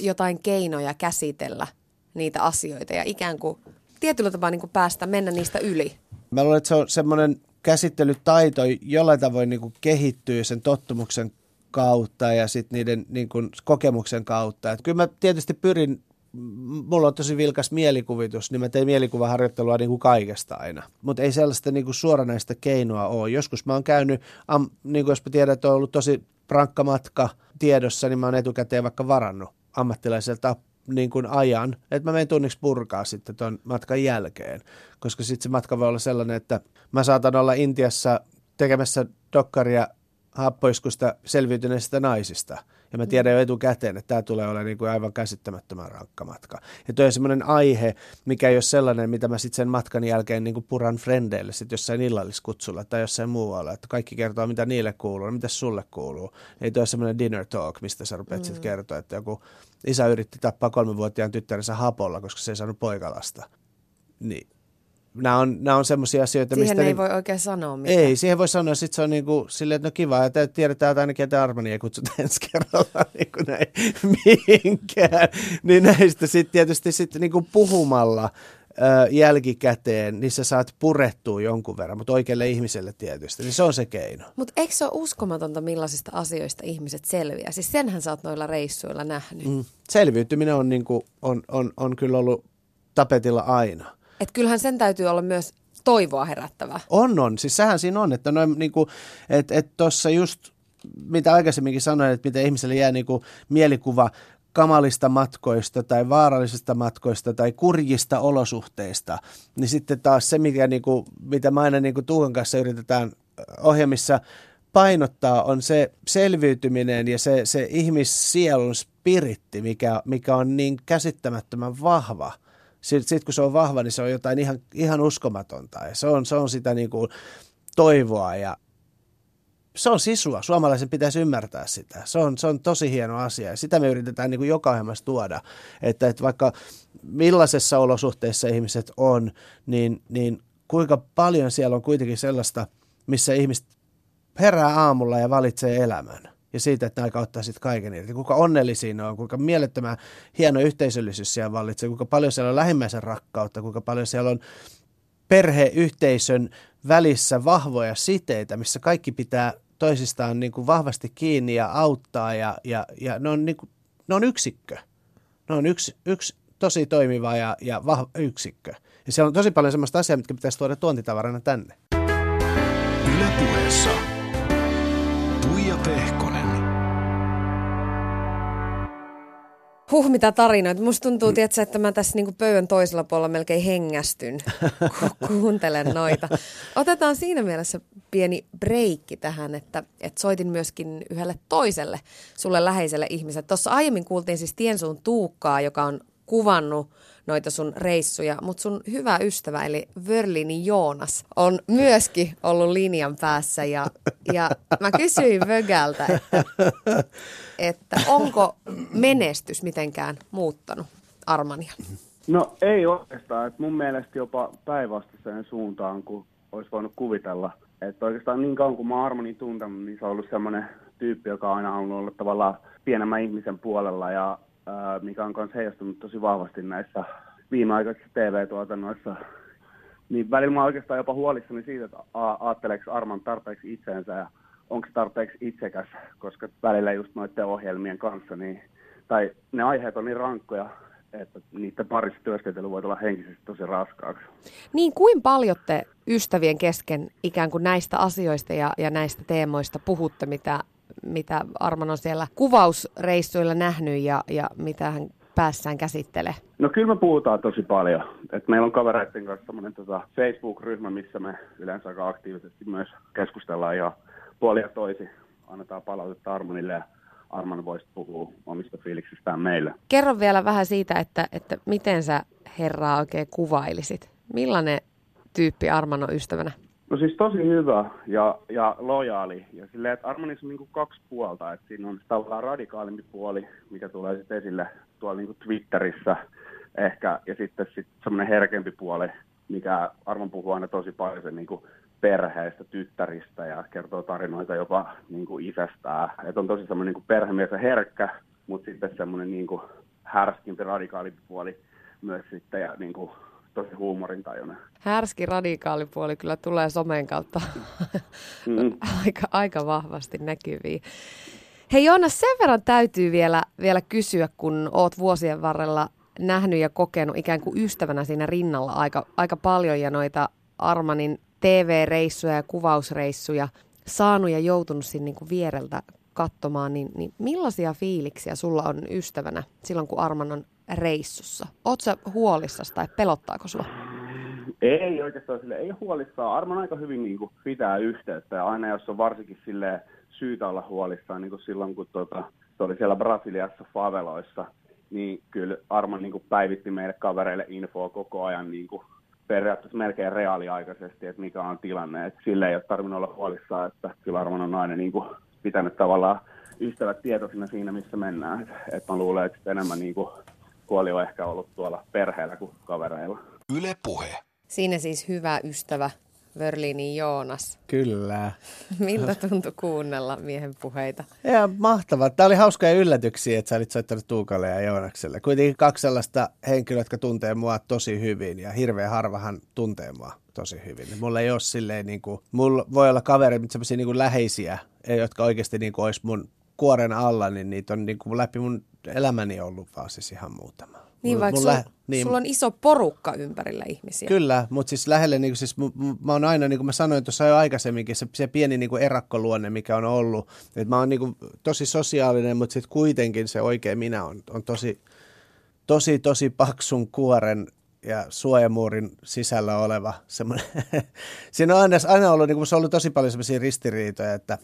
jotain keinoja käsitellä niitä asioita ja ikään kuin tietyllä tapaa niin kuin päästä mennä niistä yli. Mä luulen, että se on semmoinen käsittelytaito jollain tavoin niin kuin kehittyy sen tottumuksen kautta ja sitten niiden niin kuin kokemuksen kautta. Et kyllä mä tietysti pyrin, mulla on tosi vilkas mielikuvitus, niin mä tein mielikuvaharjoittelua niin kuin kaikesta aina. Mutta ei sellaista niin kuin suoranaista keinoa ole. Joskus mä oon käynyt, am, niin kuin jos mä tiedän, että on ollut tosi rankka matka tiedossa, niin mä oon etukäteen vaikka varannut ammattilaiselta niin kuin ajan, että mä menen tunniksi purkaa sitten tuon matkan jälkeen, koska sitten se matka voi olla sellainen, että mä saatan olla Intiassa tekemässä dokkaria happoiskusta selviytyneistä naisista. Ja mä tiedän jo etukäteen, että tämä tulee olemaan niin kuin aivan käsittämättömän rankka matka. Ja tuo on semmoinen aihe, mikä ei ole sellainen, mitä mä sitten sen matkan jälkeen niin kuin puran frendeille sitten jossain illalliskutsulla tai jossain muualla. Että kaikki kertoo, mitä niille kuuluu ja mitä sulle kuuluu. Ei tuo semmoinen dinner talk, mistä sä rupeat mm. sitten kertoa, että joku isä yritti tappaa kolmenvuotiaan tyttärensä hapolla, koska se ei saanut poikalasta. Niin nämä on, nämä on semmoisia asioita, siihen mistä... ei niin, voi oikein sanoa mitään. Ei, siihen voi sanoa, sitten se on niin kuin, silleen, että no kiva, että tiedetään, että ainakin että Armani ei kutsuta ensi kerralla niin kuin näin mihinkään. Niin näistä sitten tietysti sitten niin kuin puhumalla ö, jälkikäteen, niin sä saat purettua jonkun verran, mutta oikealle ihmiselle tietysti, niin se on se keino. Mutta eikö se ole uskomatonta, millaisista asioista ihmiset selviää? Siis senhän sä oot noilla reissuilla nähnyt. Mm. Selviytyminen on, niin kuin, on, on, on kyllä ollut tapetilla aina. Että kyllähän sen täytyy olla myös toivoa herättävää. On, on. Siis sehän siinä on, että noin niin kuin, että et tuossa just, mitä aikaisemminkin sanoin, että miten ihmiselle jää niin kuin mielikuva kamalista matkoista tai vaarallisista matkoista tai kurjista olosuhteista, niin sitten taas se, mikä, niin kuin, mitä mä aina niin kuin Tuukan kanssa yritetään ohjelmissa painottaa, on se selviytyminen ja se, se ihmissielun spiritti, mikä, mikä on niin käsittämättömän vahva – sitten sit kun se on vahva, niin se on jotain ihan, ihan uskomatonta. Ja se on, se on sitä niin kuin toivoa ja se on sisua. Suomalaisen pitäisi ymmärtää sitä. Se on, se on tosi hieno asia ja sitä me yritetään niin kuin joka ohjelmassa tuoda. Että, että vaikka millaisessa olosuhteissa ihmiset on, niin, niin kuinka paljon siellä on kuitenkin sellaista, missä ihmiset herää aamulla ja valitsee elämän ja siitä, että aika ottaa sitten kaiken irti. Kuinka onnellisia ne on, kuinka mielettömän hieno yhteisöllisyys siellä vallitsee, kuinka paljon siellä on lähimmäisen rakkautta, kuinka paljon siellä on perheyhteisön välissä vahvoja siteitä, missä kaikki pitää toisistaan niin kuin vahvasti kiinni ja auttaa ja, ja, ja ne, on niin kuin, ne on yksikkö. Ne on yksi, yksi tosi toimiva ja, ja vahva yksikkö. Ja siellä on tosi paljon sellaista asiaa, mitkä pitäisi tuoda tuontitavarana tänne. Ylepuheessa Tuija Pehkonen. Huh, mitä tarinoita. Musta tuntuu, mm. tietysti, että mä tässä niinku pöydän toisella puolella melkein hengästyn, kun kuuntelen noita. Otetaan siinä mielessä pieni breikki tähän, että, että soitin myöskin yhdelle toiselle sulle läheiselle ihmiselle. Tuossa aiemmin kuultiin siis Tiensuun Tuukkaa, joka on kuvannut noita sun reissuja, mutta sun hyvä ystävä eli Vörlini Joonas on myöskin ollut linjan päässä ja, ja mä kysyin Vögältä, että, että onko menestys mitenkään muuttanut Armania? No ei oikeastaan, että mun mielestä jopa päinvastaiseen suuntaan kuin olisi voinut kuvitella. Että oikeastaan niin kauan kuin mä Armanin tuntenut, niin se on ollut semmoinen tyyppi, joka on aina halunnut olla tavallaan pienemmän ihmisen puolella ja mikä on myös heijastunut tosi vahvasti näissä viimeaikaisissa TV-tuotannoissa. Niin välillä mä oikeastaan jopa huolissani siitä, että ajatteleeko Arman tarpeeksi itseensä ja onko se tarpeeksi itsekäs, koska välillä just noiden ohjelmien kanssa, niin, tai ne aiheet on niin rankkoja, että niiden parissa työskentely voi olla henkisesti tosi raskaaksi. Niin, kuin paljon te ystävien kesken ikään kuin näistä asioista ja, ja näistä teemoista puhutte, mitä mitä Arman on siellä kuvausreissuilla nähnyt ja, ja mitä hän päässään käsittelee? No kyllä me puhutaan tosi paljon. Et meillä on kavereiden kanssa semmoinen tota Facebook-ryhmä, missä me yleensä aika aktiivisesti myös keskustellaan ja puolia toisi annetaan palautetta Armanille ja Arman voisi puhua omista fiiliksistään meille. Kerro vielä vähän siitä, että, että miten sä herraa oikein kuvailisit. Millainen tyyppi Arman on ystävänä? No siis tosi hyvä ja, ja lojaali. Ja silleen, että Armanissa on niin kaksi puolta. Että siinä on tavallaan radikaalimpi puoli, mikä tulee sitten esille tuolla niin Twitterissä ehkä. Ja sitten sit semmoinen herkempi puoli, mikä Arman puhuu aina tosi paljon sen niin perheestä, tyttäristä ja kertoo tarinoita jopa niin kuin isästään. Että on tosi semmoinen niin perhemies herkkä, mutta sitten semmoinen niin kuin härskimpi, radikaalimpi puoli myös sitten ja niin kuin, tosi huumorintajuinen. Härski radikaalipuoli kyllä tulee somen kautta mm. aika, aika vahvasti näkyviin. Hei Joonas, sen verran täytyy vielä, vielä kysyä, kun oot vuosien varrella nähnyt ja kokenut ikään kuin ystävänä siinä rinnalla aika, aika paljon ja noita Armanin TV-reissuja ja kuvausreissuja saanut ja joutunut siinä niin kuin viereltä katsomaan, niin, niin millaisia fiiliksiä sulla on ystävänä silloin, kun Arman on reissussa? Oletko huolissasi tai pelottaako sua? Ei oikeastaan sille, ei huolissaan. Arman aika hyvin niin kuin, pitää yhteyttä ja aina jos on varsinkin sille syytä olla huolissaan, niin kuin silloin kun tuota, se oli siellä Brasiliassa faveloissa, niin kyllä Arman niin kuin, päivitti meille kavereille infoa koko ajan niin kuin, periaatteessa melkein reaaliaikaisesti, että mikä on tilanne. Et sille ei ole tarvinnut olla huolissaan, että kyllä Arman on aina niin kuin, pitänyt tavallaan ystävät tietoisina siinä, missä mennään. Et, et mä luulen, että enemmän niin kuin, huoli on ehkä ollut tuolla perheellä kuin kavereilla. Yle Puhe. Siinä siis hyvä ystävä Vörlini Joonas. Kyllä. Miltä tuntui kuunnella miehen puheita? Ja mahtavaa. Tämä oli hauskoja yllätyksiä, että sä olit soittanut Tuukalle ja Joonakselle. Kuitenkin kaksi sellaista henkilöä, jotka tuntee mua tosi hyvin ja hirveän harvahan tuntee mua tosi hyvin. Mulla ei ole silleen niin kuin, mulla voi olla kavereita, sellaisia niin kuin läheisiä, jotka oikeasti niin kuin olisi mun kuoren alla, niin niitä on niin kuin läpi mun elämäni ollut vaan siis ihan muutama. Niin, vaikka sulla, lähe, niin, sulla on iso porukka ympärillä ihmisiä. Kyllä, mutta siis lähelle, niin kuin, siis, mä oon aina, niin kuin mä sanoin tuossa jo aikaisemminkin, se, se pieni niin kuin erakkoluonne, mikä on ollut, että mä oon niin kuin, tosi sosiaalinen, mutta sitten kuitenkin se oikein minä on, on tosi, tosi, tosi paksun kuoren ja suojamuurin sisällä oleva semmoinen. Siinä on aina, aina ollut, niin kuin, se on ollut tosi paljon semmoisia ristiriitoja, että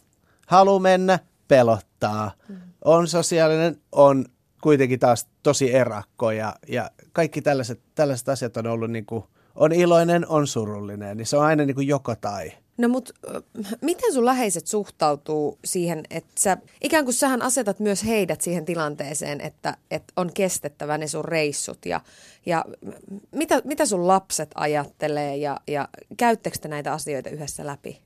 halu mennä, pelottaa, mm. on sosiaalinen, on kuitenkin taas tosi erakko ja, ja kaikki tällaiset, tällaiset asiat on ollut niin kuin, on iloinen, on surullinen, niin se on aina niin kuin joko tai. No mutta miten sun läheiset suhtautuu siihen, että sä, ikään kuin sähän asetat myös heidät siihen tilanteeseen, että, että on kestettävä ne sun reissut ja, ja mitä, mitä sun lapset ajattelee ja, ja käyttekö te näitä asioita yhdessä läpi?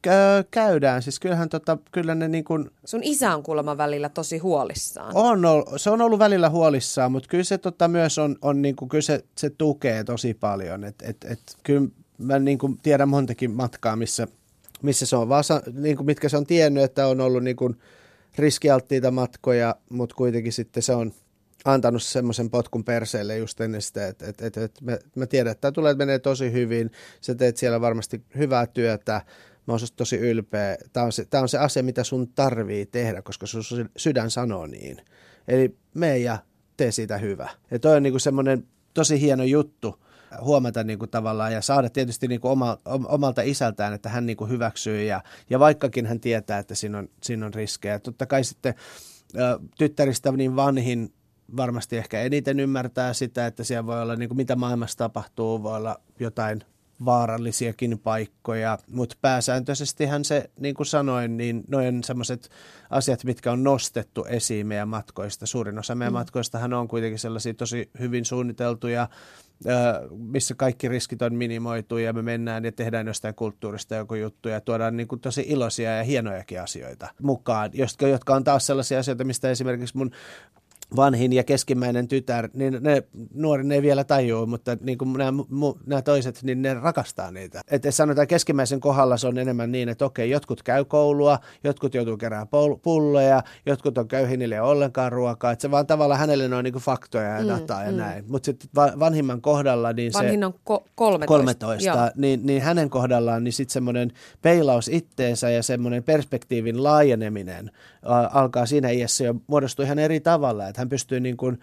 Käydään, siis kyllähän tota, kyllä ne niin kuin... Sun isä on kuulemma välillä tosi huolissaan. On, se on ollut välillä huolissaan, mutta kyllä se tota myös on, on niin kuin, kyllä se, se tukee tosi paljon, että et, et, kyllä mä niin kuin tiedän montakin matkaa, missä – missä se on vaan, niin kuin mitkä se on tiennyt, että on ollut niin kuin riskialttiita matkoja, mutta kuitenkin sitten se on antanut semmoisen potkun perseelle just ennen sitä, että, että, että, että mä, mä tiedän, että tämä tulee, että menee tosi hyvin, sä teet siellä varmasti hyvää työtä, mä oon tosi ylpeä, tämä on, se, tämä on se asia, mitä sun tarvii tehdä, koska sun sydän sanoo niin. Eli me ja tee siitä hyvä. Ja toi on kuin semmoinen tosi hieno juttu, huomata niin kuin tavallaan ja saada tietysti niin kuin oma, omalta isältään, että hän niin kuin hyväksyy ja, ja vaikkakin hän tietää, että siinä on, siinä on riskejä. Totta kai sitten tyttäristä niin vanhin varmasti ehkä eniten ymmärtää sitä, että siellä voi olla niin kuin mitä maailmassa tapahtuu, voi olla jotain vaarallisiakin paikkoja, mutta pääsääntöisestihän se, niin kuin sanoin, niin noin semmoiset asiat, mitkä on nostettu esiin meidän matkoista. Suurin osa meidän mm. matkoistahan on kuitenkin sellaisia tosi hyvin suunniteltuja, missä kaikki riskit on minimoitu ja me mennään ja tehdään jostain kulttuurista joku juttu ja tuodaan niin kuin tosi iloisia ja hienojakin asioita mukaan, jotka on taas sellaisia asioita, mistä esimerkiksi mun vanhin ja keskimmäinen tytär, niin ne nuori ei vielä tajua, mutta niin kuin nämä, nämä toiset, niin ne rakastaa niitä. Että sanotaan keskimmäisen kohdalla se on enemmän niin, että okei, jotkut käy koulua, jotkut joutuu keräämään pulloja, jotkut on köyhinille ollenkaan ruokaa. Että se vaan tavallaan hänelle on niin kuin faktoja ja mm, dataa mm, ja mm. näin. Mutta sitten vanhimman kohdalla, niin Vanhin se... on ko- 13. 13 niin, niin hänen kohdallaan, niin sitten semmoinen peilaus itteensä ja semmoinen perspektiivin laajeneminen alkaa siinä iässä jo muodostua ihan eri tavalla. Että hän pystyy niin kuin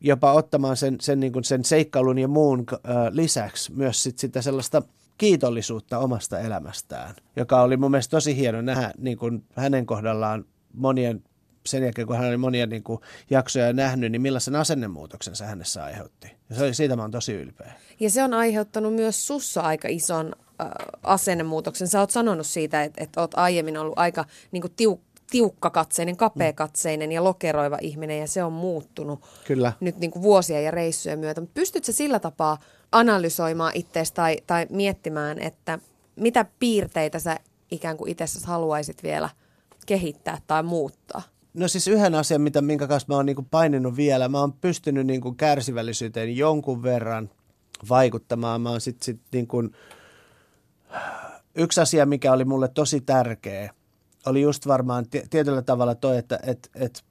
jopa ottamaan sen, sen, niin kuin sen seikkailun ja muun äh, lisäksi myös sit sitä sellaista kiitollisuutta omasta elämästään, joka oli mun mielestä tosi hieno nähdä niin kuin hänen kohdallaan monien sen jälkeen, kun hän oli monia niin kuin, jaksoja nähnyt, niin millaisen asennemuutoksen se hänessä aiheutti. Ja se, siitä mä oon tosi ylpeä. Ja se on aiheuttanut myös sussa aika ison äh, asennemuutoksen. Sä oot sanonut siitä, että, että oot aiemmin ollut aika niin kuin, tiuk- tiukkakatseinen, kapeakatseinen ja lokeroiva ihminen ja se on muuttunut Kyllä. nyt niin kuin vuosia ja reissujen myötä. Pystytkö sillä tapaa analysoimaan itseäsi tai, tai miettimään, että mitä piirteitä sä ikään kuin itse haluaisit vielä kehittää tai muuttaa? No siis yhden asian, mitä, minkä kanssa mä oon niin paininut vielä, mä oon pystynyt niin kuin kärsivällisyyteen jonkun verran vaikuttamaan. Mä oon sit, sit niin kuin, yksi asia, mikä oli mulle tosi tärkeä, oli just varmaan tietyllä tavalla toi, että et, et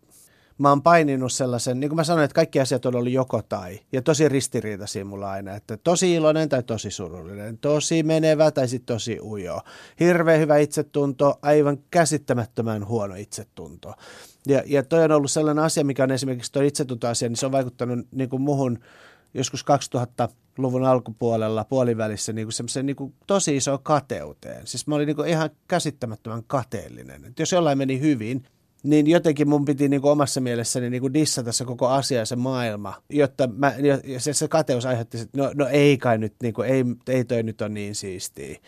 mä oon paininut sellaisen, niin kuin mä sanoin, että kaikki asiat on ollut joko tai. Ja tosi ristiriitaisia mulla aina, että tosi iloinen tai tosi surullinen, tosi menevä tai sitten tosi ujo. Hirveän hyvä itsetunto, aivan käsittämättömän huono itsetunto. Ja, ja toi on ollut sellainen asia, mikä on esimerkiksi tuo itsetuntoasia, niin se on vaikuttanut niin kuin muhun joskus 2000-luvun alkupuolella, puolivälissä, niin semmoiseen niin tosi iso kateuteen. Siis mä olin niin ihan käsittämättömän kateellinen. Et jos jollain meni hyvin, niin jotenkin mun piti niin kuin omassa mielessäni niin kuin dissata se koko asia ja se maailma, jotta mä, se, se kateus aiheutti, että no, no ei kai nyt, niin kuin, ei, ei toi nyt ole niin siistiä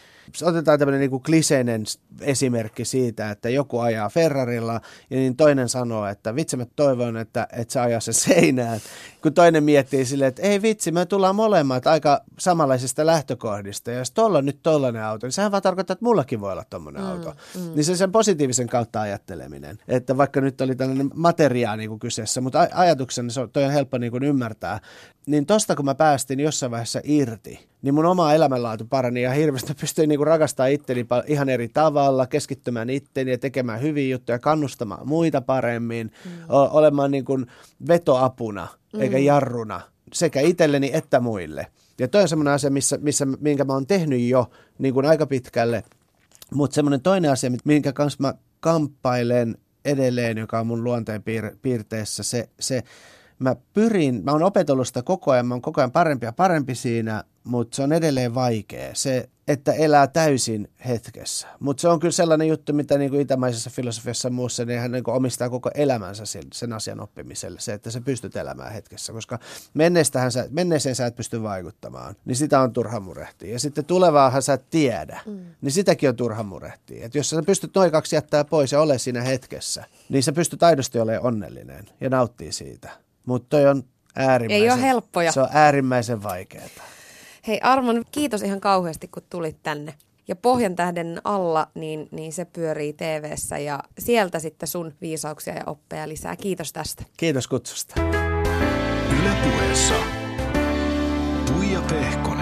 otetaan tämmöinen niin kuin kliseinen esimerkki siitä, että joku ajaa Ferrarilla ja niin toinen sanoo, että vitsi mä toivon, että, että se ajaa se seinään. Kun toinen miettii silleen, että ei vitsi, me tullaan molemmat aika samanlaisista lähtökohdista ja jos tuolla on nyt tollainen auto, niin sehän vaan tarkoittaa, että mullakin voi olla tuommoinen mm, auto. Mm. Niin se sen positiivisen kautta ajatteleminen, että vaikka nyt oli tällainen materia niin kuin kyseessä, mutta ajatuksena se on, toi on helppo niin kuin ymmärtää, niin tosta kun mä päästin jossain vaiheessa irti, niin mun oma elämänlaatu parani ja hirveästi pystyin niinku rakastaa itteni ihan eri tavalla, keskittymään itteni ja tekemään hyviä juttuja, kannustamaan muita paremmin, mm. olemaan niinku vetoapuna mm. eikä jarruna sekä itselleni että muille. Ja toi on semmoinen asia, missä, missä, minkä mä oon tehnyt jo niin kuin aika pitkälle, mutta semmoinen toinen asia, minkä kanssa mä kamppailen edelleen, joka on mun luonteen piir- piirteessä, se, se mä pyrin, mä oon opetellut sitä koko ajan, mä oon koko ajan parempi ja parempi siinä, mutta se on edelleen vaikea. Se, että elää täysin hetkessä. Mutta se on kyllä sellainen juttu, mitä niin kuin itämaisessa filosofiassa ja muussa, niin hän niin kuin omistaa koko elämänsä sen, sen asian oppimiselle. Se, että sä pystyt elämään hetkessä, koska sä, menneeseen sä et pysty vaikuttamaan, niin sitä on turha murehtia. Ja sitten tulevaahan sä et tiedä, mm. niin sitäkin on turha murehtia. Et jos sä pystyt noin kaksi jättää pois ja ole siinä hetkessä, niin sä pystyt aidosti olemaan onnellinen ja nauttii siitä. Mutta toi on äärimmäisen, Ei ole helppoja. Se on äärimmäisen vaikeaa. Hei Armon, kiitos ihan kauheasti kun tulit tänne. Ja Pohjan tähden alla, niin, niin se pyörii tv ja sieltä sitten sun viisauksia ja oppeja lisää. Kiitos tästä. Kiitos kutsusta. Yle puheessa Tuija Pehkonen.